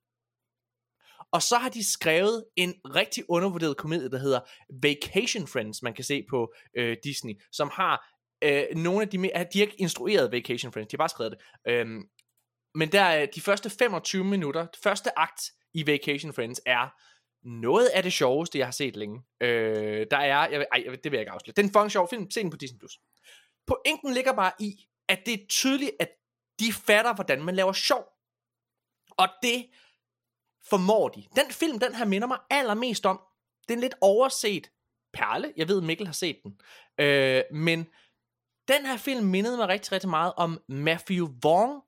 og så har de skrevet en rigtig undervurderet komedie, der hedder Vacation Friends, man kan se på øh, Disney, som har øh, nogle af de mere, de har ikke instrueret Vacation Friends, de har bare skrevet det. Øhm, men der er de første 25 minutter, første akt i Vacation Friends er noget af det sjoveste, jeg har set længe. Øh, der er, jeg, ej, det vil jeg ikke afsløre. Den er en fucking sjov film, se den på Disney+. Plus. Pointen ligger bare i, at det er tydeligt, at de fatter, hvordan man laver sjov. Og det formår de. Den film, den her minder mig allermest om, det er en lidt overset perle. Jeg ved, Mikkel har set den. Øh, men den her film mindede mig rigtig, rigtig meget om Matthew Vaughn,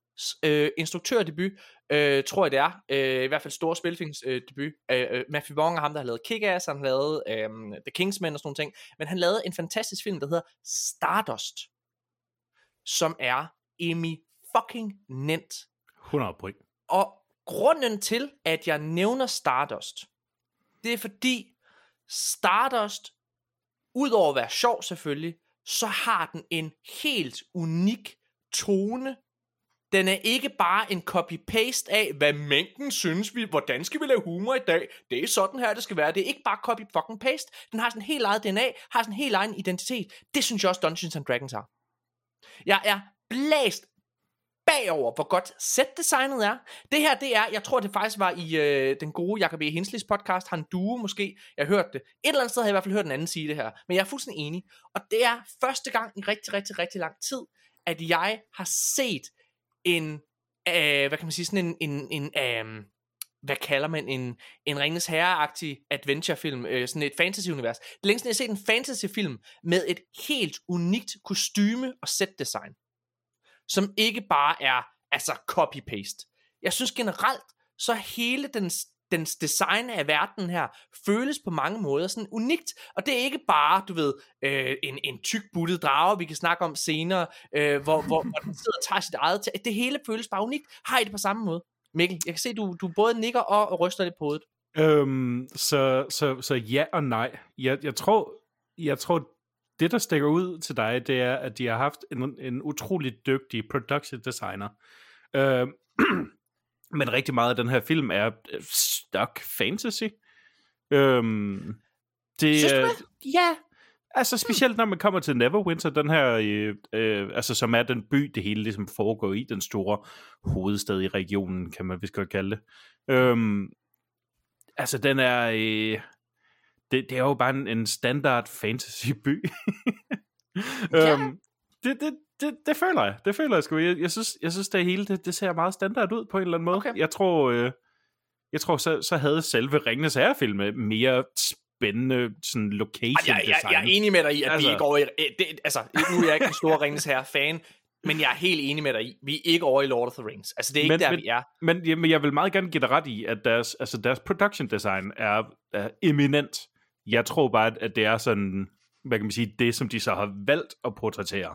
øh, instruktørdebut, øh, tror jeg det er. Øh, I hvert fald store spilfilms øh. Øh, Matthew Vaughn er ham, der har lavet Kick-Ass, han har lavet øh, The Kingsman og sådan nogle ting. Men han lavede en fantastisk film, der hedder Stardust, som er Amy fucking Nent 100 point. og grunden til, at jeg nævner Stardust, det er fordi Stardust, udover at være sjov selvfølgelig, så har den en helt unik tone. Den er ikke bare en copy-paste af, hvad mængden synes vi, hvordan skal vi lave humor i dag. Det er sådan her, det skal være. Det er ikke bare copy-fucking-paste. Den har sådan helt eget DNA, har sådan en helt egen identitet. Det synes jeg også Dungeons and Dragons har. Jeg er blæst bagover, hvor godt set-designet er. Det her, det er, jeg tror det faktisk var i øh, den gode Jacob E. Hinsleys podcast, han duo måske, jeg hørte det. Et eller andet sted har jeg i hvert fald hørt en anden sige det her, men jeg er fuldstændig enig. Og det er første gang i rigtig, rigtig, rigtig lang tid, at jeg har set en, øh, hvad kan man sige, sådan en, en, en øh, hvad kalder man en, en Ringens Herre-agtig adventurefilm, øh, sådan et fantasy-univers. Det er længe siden, jeg har set en fantasyfilm med et helt unikt kostyme og set-design som ikke bare er altså copy-paste. Jeg synes generelt, så hele dens, dens design af verden her føles på mange måder sådan unikt, og det er ikke bare, du ved, øh, en, en tyk buttet drage, vi kan snakke om senere, øh, hvor, hvor, hvor den sidder og tager sit eget til. Det hele føles bare unikt. Har I det på samme måde? Mikkel, jeg kan se, du, du både nikker og ryster lidt på hovedet. Øhm, så, så, så ja og nej. Jeg, jeg tror, jeg tror det, der stikker ud til dig, det er, at de har haft en, en utrolig dygtig production designer. Øh, men rigtig meget af den her film er øh, stock fantasy. Øhm, det, Synes du det? Ja, altså specielt når man kommer til Neverwinter, den her, øh, øh, altså som er den by, det hele ligesom foregår i, den store hovedstad i regionen, kan man vist godt kalde det. Øhm, altså den er, øh, det, det er jo bare en, en standard fantasy by. Ja. Det, det, det, det føler jeg, det føler jeg sgu. Jeg, jeg synes, jeg synes det hele, det, det ser meget standard ud på en eller anden måde. Okay. Jeg tror, øh, jeg tror så, så havde selve Ringenes Herre-filme mere spændende sådan location Ej, jeg, jeg, jeg er enig med dig i, at altså, vi ikke over i... øh, Det, altså, nu er jeg ikke en stor Ringens Herre fan, men jeg er helt enig med dig i, vi er ikke over i Lord of the Rings. Altså, det er ikke Men- der, men- vi er. Men, ja, men jeg vil meget gerne give dig ret i, at deres, altså deres production design er, er eminent. Jeg tror bare, at det er sådan, hvad kan man sige, det som de så har valgt at portrættere,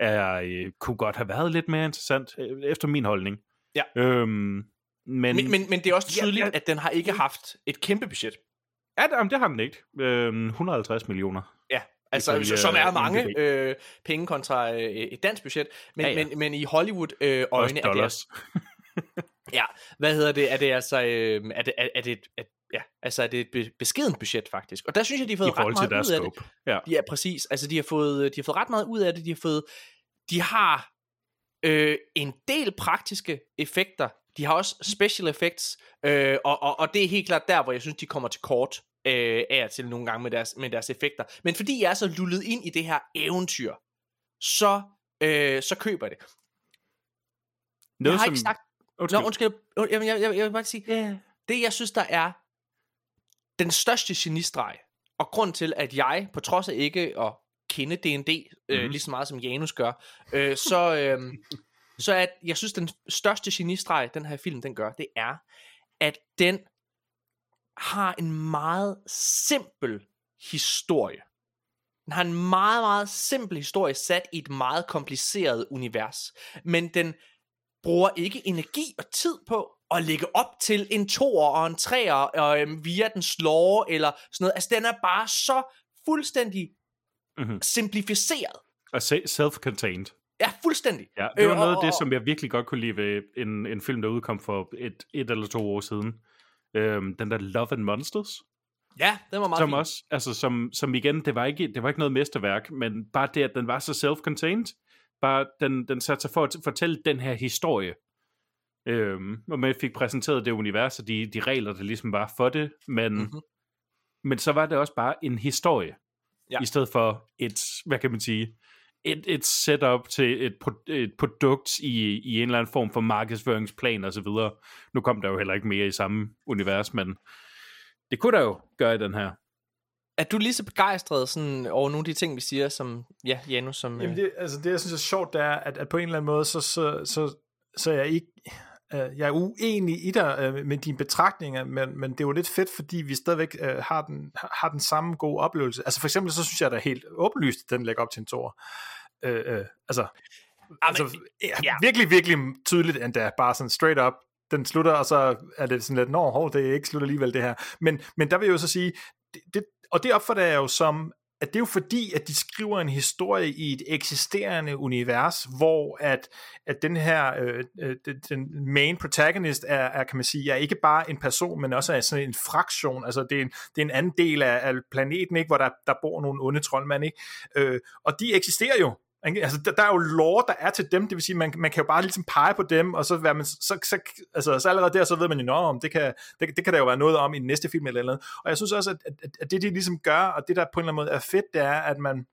er, øh, kunne godt have været lidt mere interessant, øh, efter min holdning. Ja. Øhm, men, Men, men, men det er også Ja, tydeligt, ja. at den har ikke haft et kæmpe budget. ja, det, det har den ikke. Øhm, 150 millioner. Ja, altså, Ifølge, som er øh, mange øh, penge kontra øh, et dansk budget. Men, Ja, ja. men, men i Hollywood-øjne øh, øjne er det dollars. Ja, hvad hedder det? Er det altså øh, er det, er, er det, et, er, ja, altså er det et be- beskedent budget faktisk? Og der synes jeg, de har fået I ret meget ud af det. scope. Ja. Ja, præcis. Altså de har fået de har fået ret meget ud af det. De har fået de har øh, en del praktiske effekter. De har også special effects, øh, og, og, og det er helt klart der, hvor jeg synes, de kommer til kort øh, af til nogle gange med deres, med deres effekter. Men fordi jeg er så lullet ind i det her eventyr, så, øh, så køber jeg det. Noget, jeg har som, ikke sagt... Undskyld. Nå, undskyld. Jeg, jeg, jeg, jeg vil bare sige, Yeah. det jeg synes, der er den største genistreg, og grund til, at jeg, på trods af ikke at kende D&D øh, Mhm. lige så meget som Janus gør, øh, så, øh, så at jeg synes, den største genistreg, den her film, den gør, det er, at den har en meget simpel historie. Den har en meget, meget simpel historie sat i et meget kompliceret univers. Men den bruger ikke energi og tid på at lægge op til en toer og en treer øh, via den slår eller sådan noget. Altså, den er bare så fuldstændig Mhm. simplificeret. Og se- self-contained. Ja, fuldstændig. Ja, det var Øh, noget af det, som jeg virkelig godt kunne lide ved en, en film, der udkom for et, et eller to år siden. Øhm, den der Love and Monsters, Ja, den var meget som fin. også, altså som, som igen, det var, ikke, det var ikke noget mesterværk, men bare det, at den var så self-contained, bare den, den satte sig for at fortælle den her historie. Øhm, og man fik præsenteret det univers og de, de regler, der ligesom var for det, men, Mhm. mm-hmm. men så var det også bare en historie, Ja. i stedet for et, hvad kan man sige, et, et setup til et, pro- et produkt i, i en eller anden form for markedsføringsplan og så videre. Nu kom der jo heller ikke mere i samme univers, men det kunne der jo gøre i den her. Er du lige så begejstret sådan, over nogle af de ting, vi siger, som, ja, Janus, som... Jamen øh, det, altså det, jeg synes er sjovt, det er, at, at på en eller anden måde, så, så, så, så er jeg ikke, øh, jeg er uenig i dig øh, med dine betragtninger, men, men det er jo lidt fedt, fordi vi stadigvæk øh, har, den, har den samme gode oplevelse. Altså for eksempel, så synes jeg, der er helt åbenlyst, at den lægger op til en tor. Øh, øh, altså, altså ja. ja. virkelig, virkelig tydeligt endda, bare sådan straight up, den slutter, og så er det sådan lidt, nå, hov, det er ikke slut alligevel det her. Men, men der vil jeg jo så sige, det, det, og det opfatter jeg jo som, at det er jo fordi, at de skriver en historie i et eksisterende univers, hvor at, at den her, øh, øh den main protagonist er, er, kan man sige, er ikke bare en person, men også er sådan en fraktion, altså det er en, det er en anden del af, af planeten, ikke, hvor der, der bor nogle onde troldmænd, ikke? Øh, og de eksisterer jo, Altså, der, der er jo lore, der er til dem, det vil sige, man, man kan jo bare ligesom pege på dem, og så, være man, så, så, altså, så allerede der, så ved man jo, om det kan, det, det kan der jo være noget om i den næste film eller andet. Og jeg synes også, at, at, at det, de ligesom gør, og det der på en eller anden måde er fedt, det er, at man,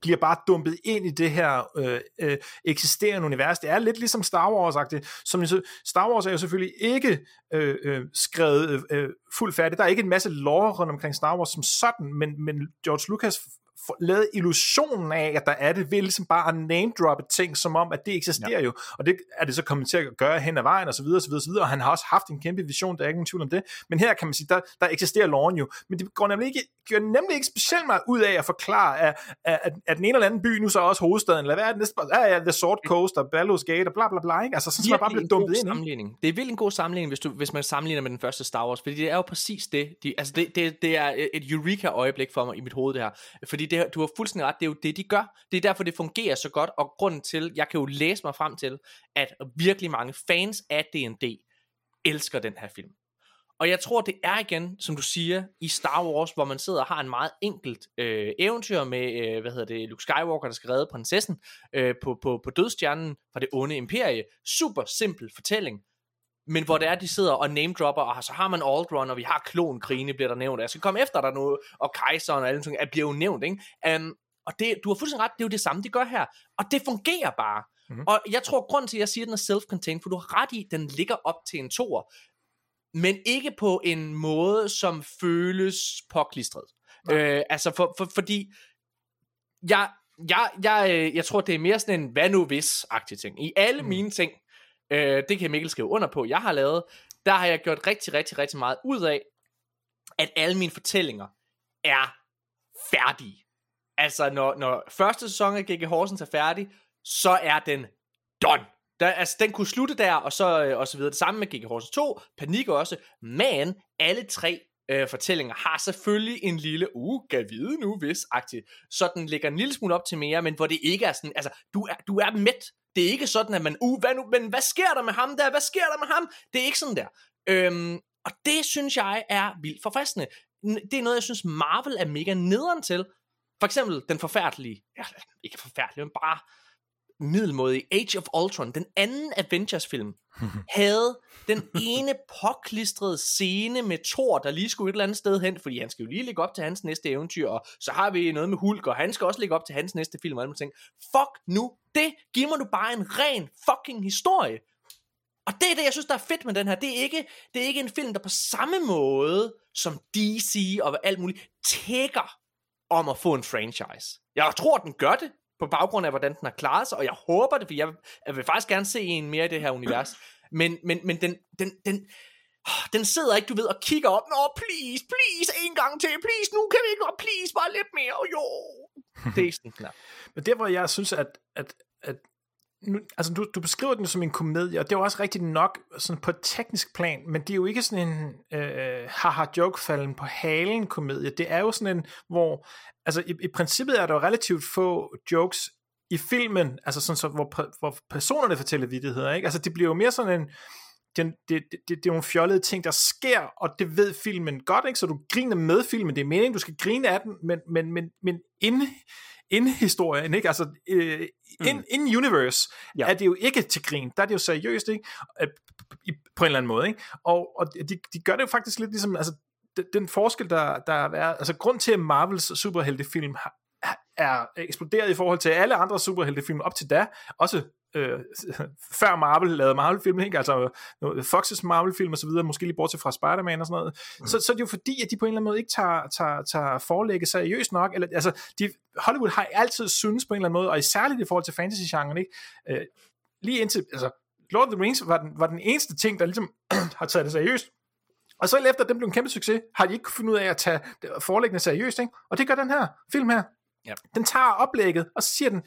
bliver bare dumpet ind i det her øh, øh, eksisterende univers. Det er lidt ligesom Star Wars-agtigt. Som, Star Wars er jo selvfølgelig ikke øh, øh, skrevet øh, øh, fuldt færdigt. Der er ikke en masse lore rundt omkring Star Wars som sådan, men, men George Lucas lavet illusionen af, at der er det, ved ligesom bare at name droppe ting, som om, at det eksisterer ja. jo, og det er det så kommet til at gøre hen ad vejen, og så videre, og han har også haft en kæmpe vision, der er ikke nogen tvivl om det, men her kan man sige, der, der eksisterer loven jo, men det går nemlig ikke, gør nemlig ikke specielt meget ud af at forklare, at, at, at, den ene eller anden by nu så er også hovedstaden, eller hvad er det næste, ja, ja, The Sword Coast, og Baldur's Gate, og bla bla bla, ikke? altså så man bare bliver dumpet ind. Sammenligning. Det er virkelig en god sammenligning, hvis, du, hvis man sammenligner med den første Star Wars, fordi det er jo præcis det, de, altså det, det, det er et eureka-øjeblik for mig i mit hoved det her, fordi det, du har fuldstændig ret, det er jo det, de gør. Det er derfor, det fungerer så godt, og grunden til, jeg kan jo læse mig frem til, at virkelig mange fans af D&D elsker den her film. Og jeg tror, det er igen, som du siger, i Star Wars, hvor man sidder og har en meget enkelt øh, eventyr med, øh, hvad hedder det, Luke Skywalker, der skal redde prinsessen øh, på, på, på dødstjernen fra det onde imperie. Super simpel fortælling. Men hvor det er, de sidder og name dropper, og så har man Aldron, og vi har klonkrigene, bliver der nævnt. Jeg skal komme efter dig nu, og kejseren og alle ting, er bliver jo nævnt, ikke? Um, og det, du har fuldstændig ret, det er jo det samme, de gør her. Og det fungerer bare. Mm-hmm. Og jeg tror, grund til, at jeg siger, at den er self-contained, for du har ret i, den ligger op til en tor. Men ikke på en måde, som føles påklistret. Øh, altså, for, for, fordi jeg, jeg, jeg, øh, jeg tror, det er mere sådan en hvad nu hvis-agtig ting. I alle mm. mine ting, øh, det kan Mikkel skrive under på, jeg har lavet, der har jeg gjort rigtig, rigtig, rigtig meget ud af, at alle mine fortællinger er færdige. Altså, når, når første sæson af G.G. Horsens er færdig, så er den done. Der, altså, den kunne slutte der, og så, øh, og så videre. Det samme med G.G. Horsens 2, Panik også, men alle tre øh, fortællinger har selvfølgelig en lille, uh, kan vide nu, hvis, agtig. Så den ligger en lille smule op til mere, men hvor det ikke er sådan, altså, du er, du er mæt. Det er ikke sådan, at man, uh, hvad nu, men hvad sker der med ham der? Hvad sker der med ham? Det er ikke sådan der. Øhm, og det synes jeg er vildt forfriskende. Det er noget, jeg synes Marvel er mega nederen til, for eksempel den forfærdelige, ja, ikke forfærdelige, men bare middelmådige Age of Ultron, den anden Avengers-film, havde den ene påklistrede scene med Thor, der lige skulle et eller andet sted hen, fordi han skal jo lige ligge op til hans næste eventyr, og så har vi noget med Hulk, og han skal også ligge op til hans næste film, og alle ting. Fuck nu det! Giv mig nu bare en ren fucking historie! Og det er det, jeg synes, der er fedt med den her. Det er ikke, det er ikke en film, der på samme måde som DC og alt muligt tækker om at få en franchise. Jeg tror, den gør det, på baggrund af, hvordan den har klaret sig, og jeg håber det, for jeg, jeg vil faktisk gerne se en mere i det her univers. Men, men, men den, den, den, den sidder ikke, du ved, og kigger op, nå, please, please, en gang til, please, nu kan vi ikke, please, bare lidt mere, jo. Det er sådan, der. Men der, hvor jeg synes, at, at, at nu, altså du, du beskriver den som en komedie, og det er jo også rigtigt nok sådan på et teknisk plan, men det er jo ikke sådan en øh, haha joke falden på halen komedie. Det er jo sådan en, hvor, altså i, i princippet er der jo relativt få jokes i filmen, altså sådan så, hvor, hvor personerne fortæller vidtigheder, ikke? Altså det bliver jo mere sådan en, det, det, det, det er nogle fjollede ting, der sker, og det ved filmen godt, ikke? Så du griner med filmen, det er meningen, du skal grine af den, men, men, men, men inde in historien, ikke? Altså, øh, in, mm. in universe ja. er det jo ikke til grin, der er det jo seriøst, ikke? Øh, på en eller anden måde, ikke? Og, og de, de gør det jo faktisk lidt ligesom, altså, den, den forskel, der, der er været, altså grund til, at Marvels superheltefilm har, er eksploderet i forhold til alle andre superheltefilm op til da, også øh, før Marvel lavede Marvel-film, ikke? altså Fox's Marvel-film og så videre, måske lige bortset fra Spider-Man og sådan noget, mm. så, så er det jo fordi, at de på en eller anden måde ikke tager, tager, tager forlægget seriøst nok, eller altså, de, Hollywood har altid synes på en eller anden måde, og særligt i forhold til fantasy-genren, ikke? Øh, lige indtil, altså, Lord of the Rings var den, var den eneste ting, der ligesom har taget det seriøst, og så efter den blev en kæmpe succes, har de ikke kunnet finde ud af at tage forlæggende seriøst, ikke? og det gør den her film her. Ja. Den tager oplægget, og så siger den,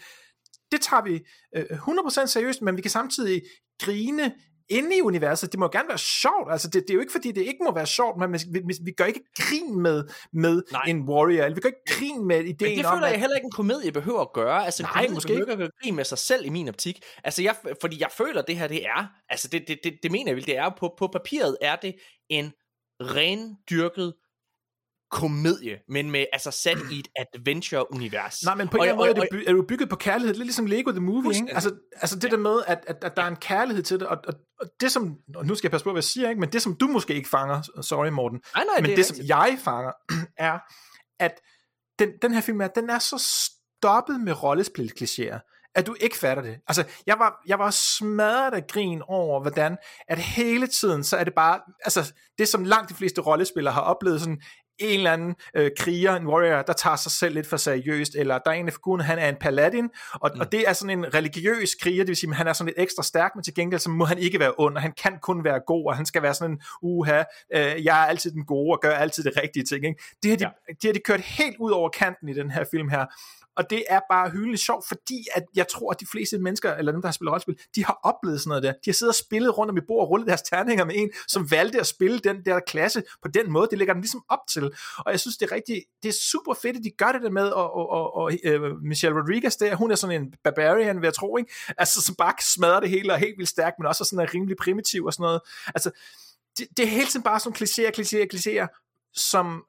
det tager vi øh, 100% seriøst, men vi kan samtidig grine inde i universet. Det må gerne være sjovt. Altså, det, det er jo ikke, fordi det ikke må være sjovt, men vi, vi, vi gør ikke grin med, med en warrior. Eller vi gør ikke grin med ideen Men det om, føler at- jeg heller ikke en komedie behøver at gøre. Altså, en Nej, komedie måske ikke. at gøre grin med sig selv i min optik. Altså, jeg, fordi jeg føler, at det her, det er, altså, det, det, det, det mener jeg vel, det er, på, på papiret er det en rendyrket komedie, men med, altså sat i et adventure-univers. Nej, men på en eller anden måde og- er det, by, er jo bygget på kærlighed, lidt ligesom Lego The Movie, ikke? Altså, altså det der med, at, at, at der er en kærlighed til det, og, og, og det som, og nu skal jeg passe på, hvad jeg siger, ikke? men det som du måske ikke fanger, sorry Morten, Nej, nej, men det det, som jeg fanger, er, at den, den her film er, den er så stoppet med rollespil klichéer, at du ikke fatter det. Altså, jeg var, jeg var smadret af grin over, hvordan, at hele tiden, så er det bare, altså, det som langt de fleste rollespillere har oplevet, sådan en eller anden øh, kriger, en warrior, der tager sig selv lidt for seriøst, eller der er en af figurerne, han er en paladin, og, mm. og det er sådan en religiøs kriger, det vil sige, at han er sådan lidt ekstra stærk, men til gengæld, så må han ikke være ond, og han kan kun være god, og han skal være sådan en, uha, øh, jeg er altid den gode, og gør altid det rigtige ting. Ikke? Det har de, ja. de, har de kørt helt ud over kanten i den her film her, og det er bare hyggeligt sjovt, fordi at jeg tror, at de fleste mennesker, eller dem, der har spillet rollespil, de har oplevet sådan noget der. De har siddet og spillet rundt om i bord og rullet deres terninger med en, som valgte at spille den der klasse på den måde. Det lægger den ligesom op til. Og jeg synes, det er rigtig, det er super fedt, at de gør det der med, og, og, og, og uh, Michelle Rodriguez der, hun er sådan en barbarian, vil jeg tro, ikke? Altså, som bare smadrer det hele og helt vildt stærkt, men også sådan er rimelig primitiv og sådan noget. Altså, det, det er hele tiden bare sådan klichéer, klichéer, klichéer, som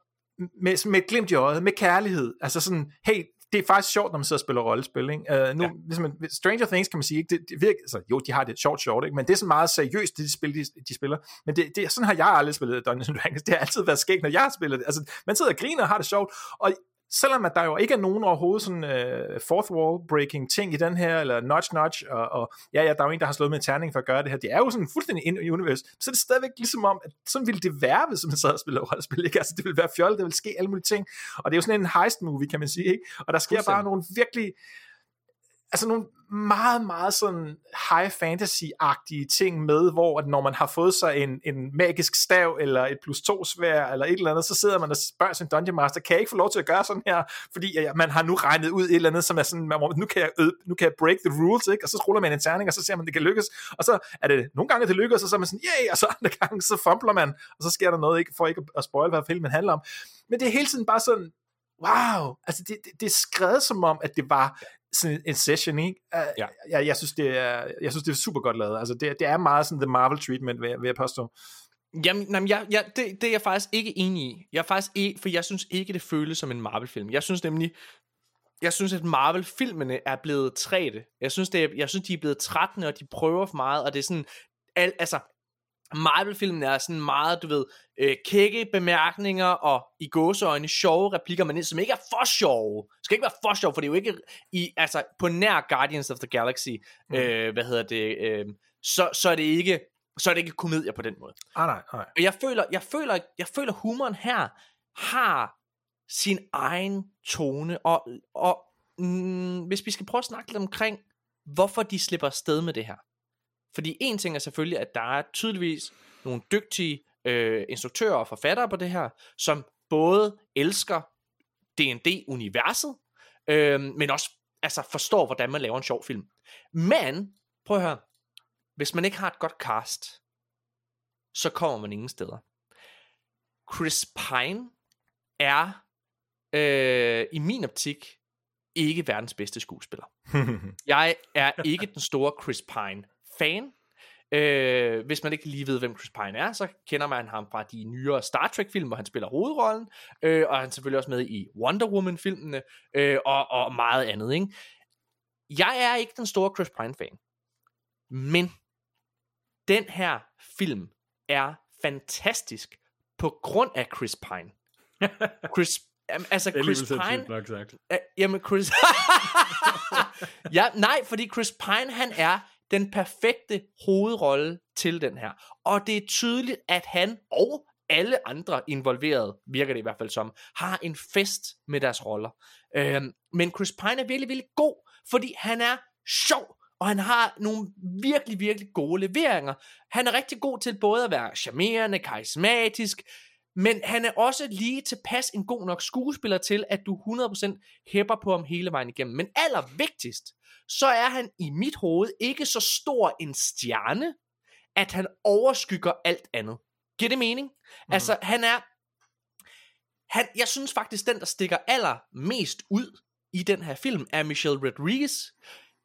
med, med et glimt i øjet, med kærlighed. Altså sådan, hey, det er faktisk sjovt, når man sidder og spiller rollespil. Ikke? Uh, nu, ja. ligesom, Stranger Things kan man sige, ikke? Det, det virker, altså, jo, de har det sjovt sjovt, ikke? men det er sådan meget seriøst, det de, spil, de, de spiller. Men det, det, sådan har jeg aldrig spillet Dungeons Dragons. Det har altid været skægt, når jeg har spillet det. Altså, man sidder og griner og har det sjovt, og selvom at der jo ikke er nogen overhovedet sådan uh, fourth wall breaking ting i den her, eller notch notch, og, og ja, ja, der er jo en, der har slået med en terning for at gøre det her. Det er jo sådan fuldstændig ind i univers. Så er det stadigvæk ligesom om, at sådan ville det være, hvis man sad og spillede rollespil. Ikke? Altså, det ville være fjollet, der ville ske alle mulige ting. Og det er jo sådan en heist movie, kan man sige. Ikke? Og der sker bare nogle virkelig altså nogle meget, meget sådan high fantasy-agtige ting med, hvor at når man har fået sig en, en magisk stav, eller et plus to svær, eller et eller andet, så sidder man og spørger sin Dungeon Master, kan jeg ikke få lov til at gøre sådan her? Fordi ja, man har nu regnet ud et eller andet, som er sådan, man- nu kan jeg, øde, nu kan jeg break the rules, ikke? og så ruller man en terning, og så ser man, det kan lykkes, og så er det nogle gange, det lykkes, og så er man sådan, yay, og så andre gange, så fumbler man, og så sker der noget, ikke, for ikke at spoil, hvad filmen handler om. Men det er hele tiden bare sådan, wow, altså det, det, det er skrevet som om, at det var sådan en session, ikke? Uh, Ja. Jeg, jeg, synes, det er, jeg synes, det er super godt lavet. Altså, det, det er meget sådan the Marvel treatment, vil, jeg- vil jeg påstå. Jamen, jamen jeg, jeg, det, det er jeg faktisk ikke enig i. Jeg er faktisk ikke, for jeg synes ikke, det føles som en Marvel-film. Jeg synes nemlig, jeg synes, at Marvel-filmene er blevet trætte. Jeg synes, det er, jeg synes, de er blevet trættende, og de prøver for meget, og det er sådan, al, altså, Marvel-filmen er sådan meget, du ved, øh, kække bemærkninger og i gåseøjne sjove replikker, men som ikke er for sjove. Det skal ikke være for sjov, for det er jo ikke i, altså, på nær Guardians of the Galaxy, mm. øh, hvad hedder det, øh, så, så er det ikke så er det ikke komedier på den måde. Ah, nej, nej. Og jeg føler, jeg føler, jeg føler humoren her har sin egen tone, og, og mm, hvis vi skal prøve at snakke lidt omkring, hvorfor de slipper afsted med det her. Fordi en ting er selvfølgelig, at der er tydeligvis nogle dygtige øh, instruktører og forfattere på det her, som både elsker D&D-universet, øh, men også altså, forstår, hvordan man laver en sjov film. Men, prøv at høre, hvis man ikke har et godt cast, så kommer man ingen steder. Chris Pine er øh, i min optik ikke verdens bedste skuespiller. Jeg er ikke den store Chris Pine fan. Øh, hvis man ikke lige ved, hvem Chris Pine er, så kender man ham fra de nyere Star Trek-film, hvor han spiller hovedrollen, øh, og han er selvfølgelig også med i Wonder Woman-filmene, øh, og, og meget andet. Ikke? Jeg er ikke den store Chris Pine-fan, men den her film er fantastisk på grund af Chris Pine. Chris, altså Chris Pine, nok sagt. Ja, jamen Chris... ja, nej, fordi Chris Pine, han er den perfekte hovedrolle til den her. Og det er tydeligt, at han og alle andre involverede, virker det i hvert fald som, har en fest med deres roller. Øhm, men Chris Pine er virkelig, virkelig god, fordi han er sjov, og han har nogle virkelig, virkelig gode leveringer. Han er rigtig god til både at være charmerende, karismatisk, men han er også lige tilpas en god nok skuespiller til, at du 100% hæpper på ham hele vejen igennem. Men allervigtigst, så er han i mit hoved ikke så stor en stjerne, at han overskygger alt andet. Giver det mening? Mm. Altså, han er... Han, jeg synes faktisk, den, der stikker allermest ud i den her film, er Michelle Rodriguez.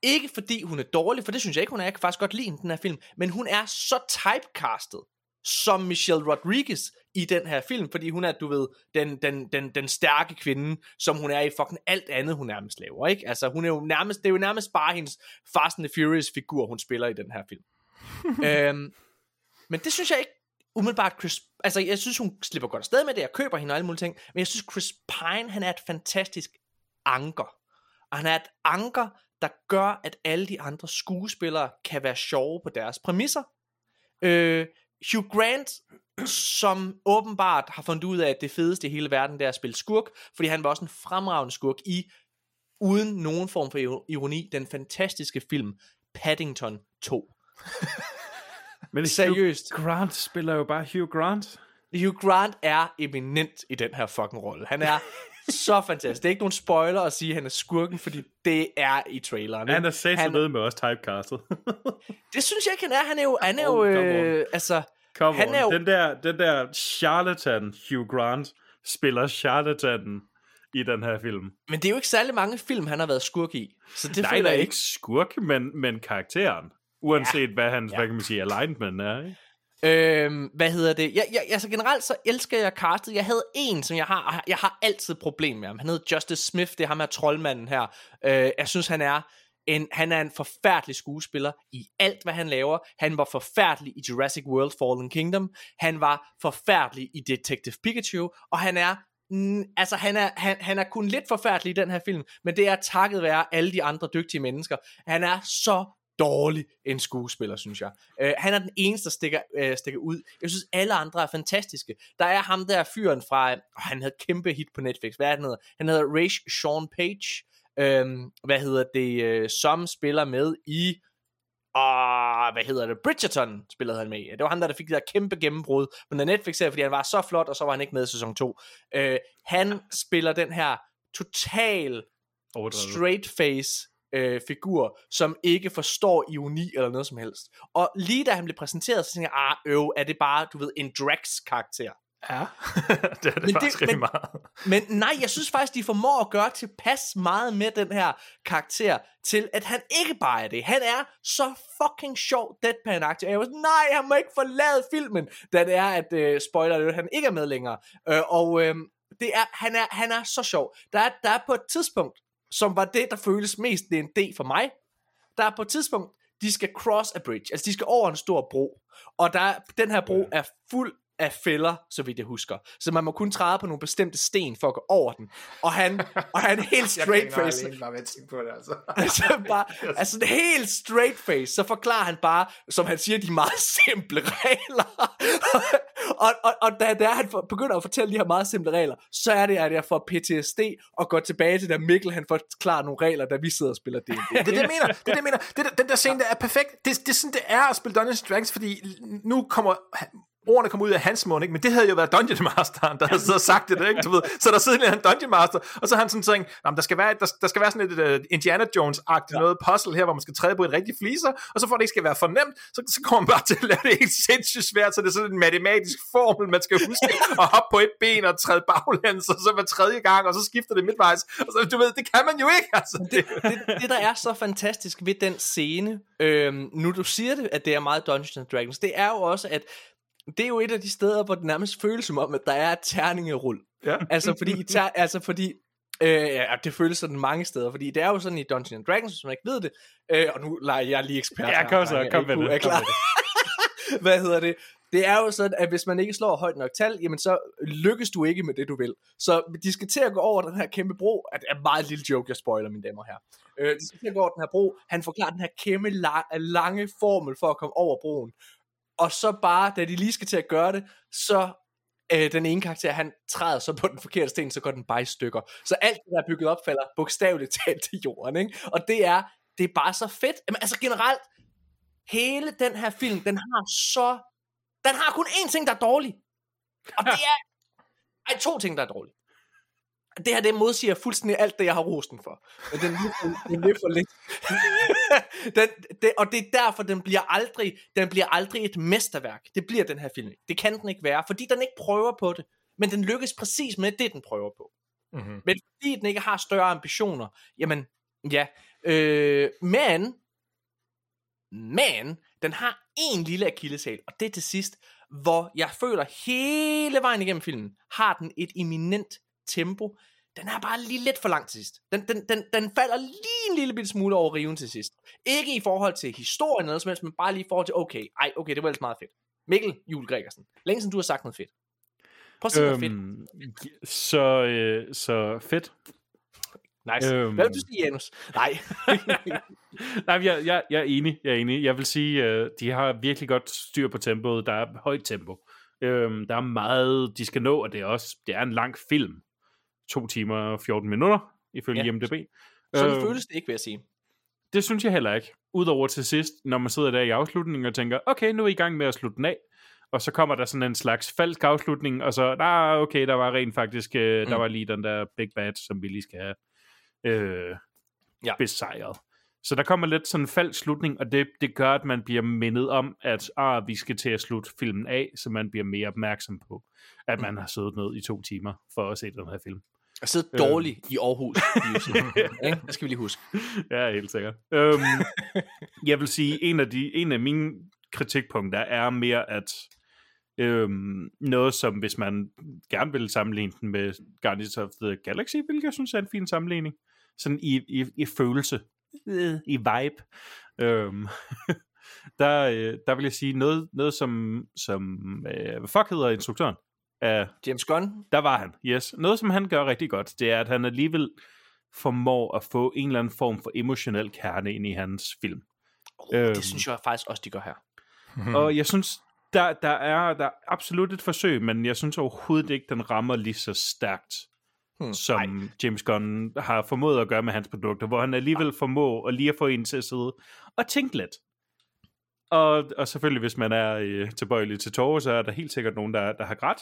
Ikke fordi hun er dårlig, for det synes jeg ikke, hun er. Jeg kan faktisk godt lide den her film. Men hun er så typecastet som Michelle Rodriguez i den her film, fordi hun er, du ved, den, den, den, den stærke kvinde, som hun er i fucking alt andet, hun nærmest laver, ikke? Altså, hun er jo nærmest, det er jo nærmest bare hendes Fast and the Furious figur, hun spiller i den her film. øhm, men det synes jeg ikke umiddelbart Chris, altså jeg synes hun slipper godt afsted med det, jeg køber hende og alle mulige ting, men jeg synes Chris Pine, han er et fantastisk anker. Og han er et anker, der gør, at alle de andre skuespillere kan være sjove på deres præmisser. Øh, Hugh Grant, som åbenbart har fundet ud af, at det fedeste i hele verden, det er at spille skurk, fordi han var også en fremragende skurk i, uden nogen form for ironi, den fantastiske film Paddington 2. Men Seriøst. Hugh Grant spiller jo bare Hugh Grant. Hugh Grant er eminent i den her fucking rolle. Han er så fantastisk. Det er ikke nogen spoiler at sige, at han er skurken, fordi det er i traileren. Han er sat han... med med os typecastet. det synes jeg ikke, han er. Han er jo... Han er jo øh, altså, Come han on. er jo, den, der, den der charlatan Hugh Grant spiller charlatanen i den her film. Men det er jo ikke særlig mange film, han har været skurk i. Så det Nej, der er ikke skurk, men, men karakteren. Uanset ja. hvad hans, ja. hvad kan man sige, alignment er, ikke? Øhm, hvad hedder det? Jeg, jeg, altså generelt så elsker jeg castet. Jeg havde en, som jeg har, jeg har altid problem med ham. Han hedder Justice Smith, det er ham her troldmanden her. Øh, jeg synes, han er en, han er en forfærdelig skuespiller i alt, hvad han laver. Han var forfærdelig i Jurassic World Fallen Kingdom. Han var forfærdelig i Detective Pikachu. Og han er Mm, altså han er, han, han er kun lidt forfærdelig i den her film, men det er takket være alle de andre dygtige mennesker. Han er så dårlig en skuespiller, synes jeg. Uh, han er den eneste, der stikker, uh, stikker ud. Jeg synes, alle andre er fantastiske. Der er ham der fyren fra, oh, han havde kæmpe hit på Netflix. Hvad er han hedder? Han hedder Raish Sean Page. Uh, hvad hedder det? Uh, som spiller med i og hvad hedder det, Bridgerton spillede han med i. Det var han der, der fik det der kæmpe gennembrud på den Netflix-serie, fordi han var så flot, og så var han ikke med i sæson 2. Uh, han spiller den her total straight face øh, figur, som ikke forstår ironi eller noget som helst. Og lige da han blev præsenteret, så tænkte jeg, ah, øv, er det bare, du ved, en Drax-karakter? Ja, det er det men faktisk det, men, meget. Men nej, jeg synes faktisk, de formår at gøre tilpas meget med den her karakter, til at han ikke bare er det. Han er så fucking sjov deadpan-agtig. Og jeg var sådan, nej, han må ikke forlade filmen, da det er, at uh, spoiler det, han ikke er med længere. Uh, og uh, det er, han, er, han er så sjov. Der er, der er på et tidspunkt, som var det, der føles mest D&D for mig. Der er på et tidspunkt, de skal cross a bridge, altså de skal over en stor bro, og der, den her bro er fuld af fælder, så vidt jeg husker. Så man må kun træde på nogle bestemte sten for at gå over den. Og han, og han helt straight face. Jeg tænke på det, altså. altså, bare, altså helt straight face, så forklarer han bare, som han siger, de meget simple regler. og, og, og da, da han begynder at fortælle de her meget simple regler, så er det, at jeg får PTSD og går tilbage til, da Mikkel han forklarer nogle regler, da vi sidder og spiller D&D. det er det, jeg mener. Det det, mener. Det, den der scene, der er perfekt. Det, det er sådan, det er at spille Dungeons Dragons, fordi nu kommer ordene kom ud af hans mund, ikke? men det havde jo været Dungeon Masteren, der havde sagt det, ikke? Du ved. Så der sidder en Dungeon Master, og så har han sådan tænkt, der skal være, der, der skal være sådan et uh, Indiana Jones-agtigt ja. noget puzzle her, hvor man skal træde på et rigtigt fliser, og så for at det ikke skal være for nemt, så, så kommer man bare til at lave det helt sindssygt svært, så det er sådan en matematisk formel, man skal huske at hoppe på et ben og træde baglæns, og så hver tredje gang, og så skifter det midtvejs. Og så, du ved, det kan man jo ikke. Altså, det, det, det, der er så fantastisk ved den scene, øhm, nu du siger det, at det er meget Dungeons and Dragons, det er jo også, at det er jo et af de steder, hvor det nærmest føles som om, at der er et terningerull. Ja. altså fordi, ter, altså fordi Øh, ja, det føles sådan mange steder, fordi det er jo sådan i Dungeons and Dragons, hvis man ikke ved det, øh, og nu leger jeg lige ekspert Ja, kom så, kom med det. Hvad hedder det? Det er jo sådan, at hvis man ikke slår højt nok tal, jamen så lykkes du ikke med det, du vil. Så de skal til at gå over den her kæmpe bro. Det er meget lille joke, jeg spoiler, mine damer her. Øh, de skal til at gå over den her bro. Han forklarer den her kæmpe lange formel for at komme over broen og så bare, da de lige skal til at gøre det, så øh, den ene karakter, han træder så på den forkerte sten, så går den bare i stykker. Så alt det, der er bygget op, falder bogstaveligt talt til jorden, ikke? Og det er, det er bare så fedt. Jamen, altså generelt, hele den her film, den har så, den har kun én ting, der er dårlig. Og det er, ej, to ting, der er dårlige. Det her, det modsiger fuldstændig alt det, jeg har rost den for. Men den, er lidt for lidt. den, det, og det er derfor, den bliver aldrig, den bliver aldrig et mesterværk. Det bliver den her film. Det kan den ikke være, fordi den ikke prøver på det. Men den lykkes præcis med det, den prøver på. Mm-hmm. Men fordi den ikke har større ambitioner, jamen, ja. Øh, men, men, den har en lille akilleshæl, og det er til sidst, hvor jeg føler hele vejen igennem filmen, har den et eminent tempo. Den er bare lige lidt for lang til sidst. Den, den, den, den falder lige en lille bitte smule over riven til sidst. Ikke i forhold til historien eller noget som helst, men bare lige i forhold til, okay, ej, okay, det var ellers meget fedt. Mikkel Jule Gregersen, længe siden du har sagt noget fedt. Prøv at sige noget fedt. Øhm, så, øh, så fedt. Nice. øhm. Hvad vil du sige, Janus? Nej. Nej, jeg, jeg, jeg er enig. Jeg er enig. Jeg vil sige, øh, de har virkelig godt styr på tempoet. Der er højt tempo. Øhm, der er meget, de skal nå, og det er også det er en lang film. To timer og 14 minutter, ifølge Ja. IMDb. Sådan Øhm, føles det ikke, vil jeg sige. Det synes jeg heller ikke. Udover til sidst, når man sidder der i afslutningen og tænker, okay, nu er I i gang med at slutte den af. Og så kommer der sådan en slags falsk afslutning, og så, nah, okay, der var rent faktisk, øh, mm. der Mm. var lige den der Big Bad, som vi lige skal have øh, Ja. ja. besejret. Så der kommer lidt sådan en falsk slutning, og det, det gør, at man bliver mindet om, at ah, vi skal til at slutte filmen af, så man bliver mere opmærksom på, at man har siddet ned i to timer for at se den her film. Jeg sidder dårligt i Aarhus. ikke? Det skal vi lige huske. Ja, helt sikkert. Øhm, jeg vil sige, en af, de, en af mine kritikpunkter er mere, at øhm, noget som, hvis man gerne vil sammenligne den med Guardians of the Galaxy, hvilket jeg synes er en fin sammenligning, sådan i, i, i følelse, øh, i vibe, øhm, der, øh, der vil jeg sige noget, noget som, som øh, hvad fuck hedder instruktøren? Af James Gunn. der var han, yes. Noget, som han gør rigtig godt, det er, at han alligevel formår at få en eller anden form for emotionel kerne ind i hans film. Oh, Øhm. det synes jeg faktisk også, de gør her. Mm. Og jeg synes, der, der, er, der er absolut et forsøg, men jeg synes overhovedet ikke, den rammer lige så stærkt, Hmm, som James Gunn har formået at gøre med hans produkter, hvor han alligevel formår at lige at få en til at sidde og tænke lidt. Og, og selvfølgelig, hvis man er øh, tilbøjelig til tårer, så er der helt sikkert nogen, der, der har grædt.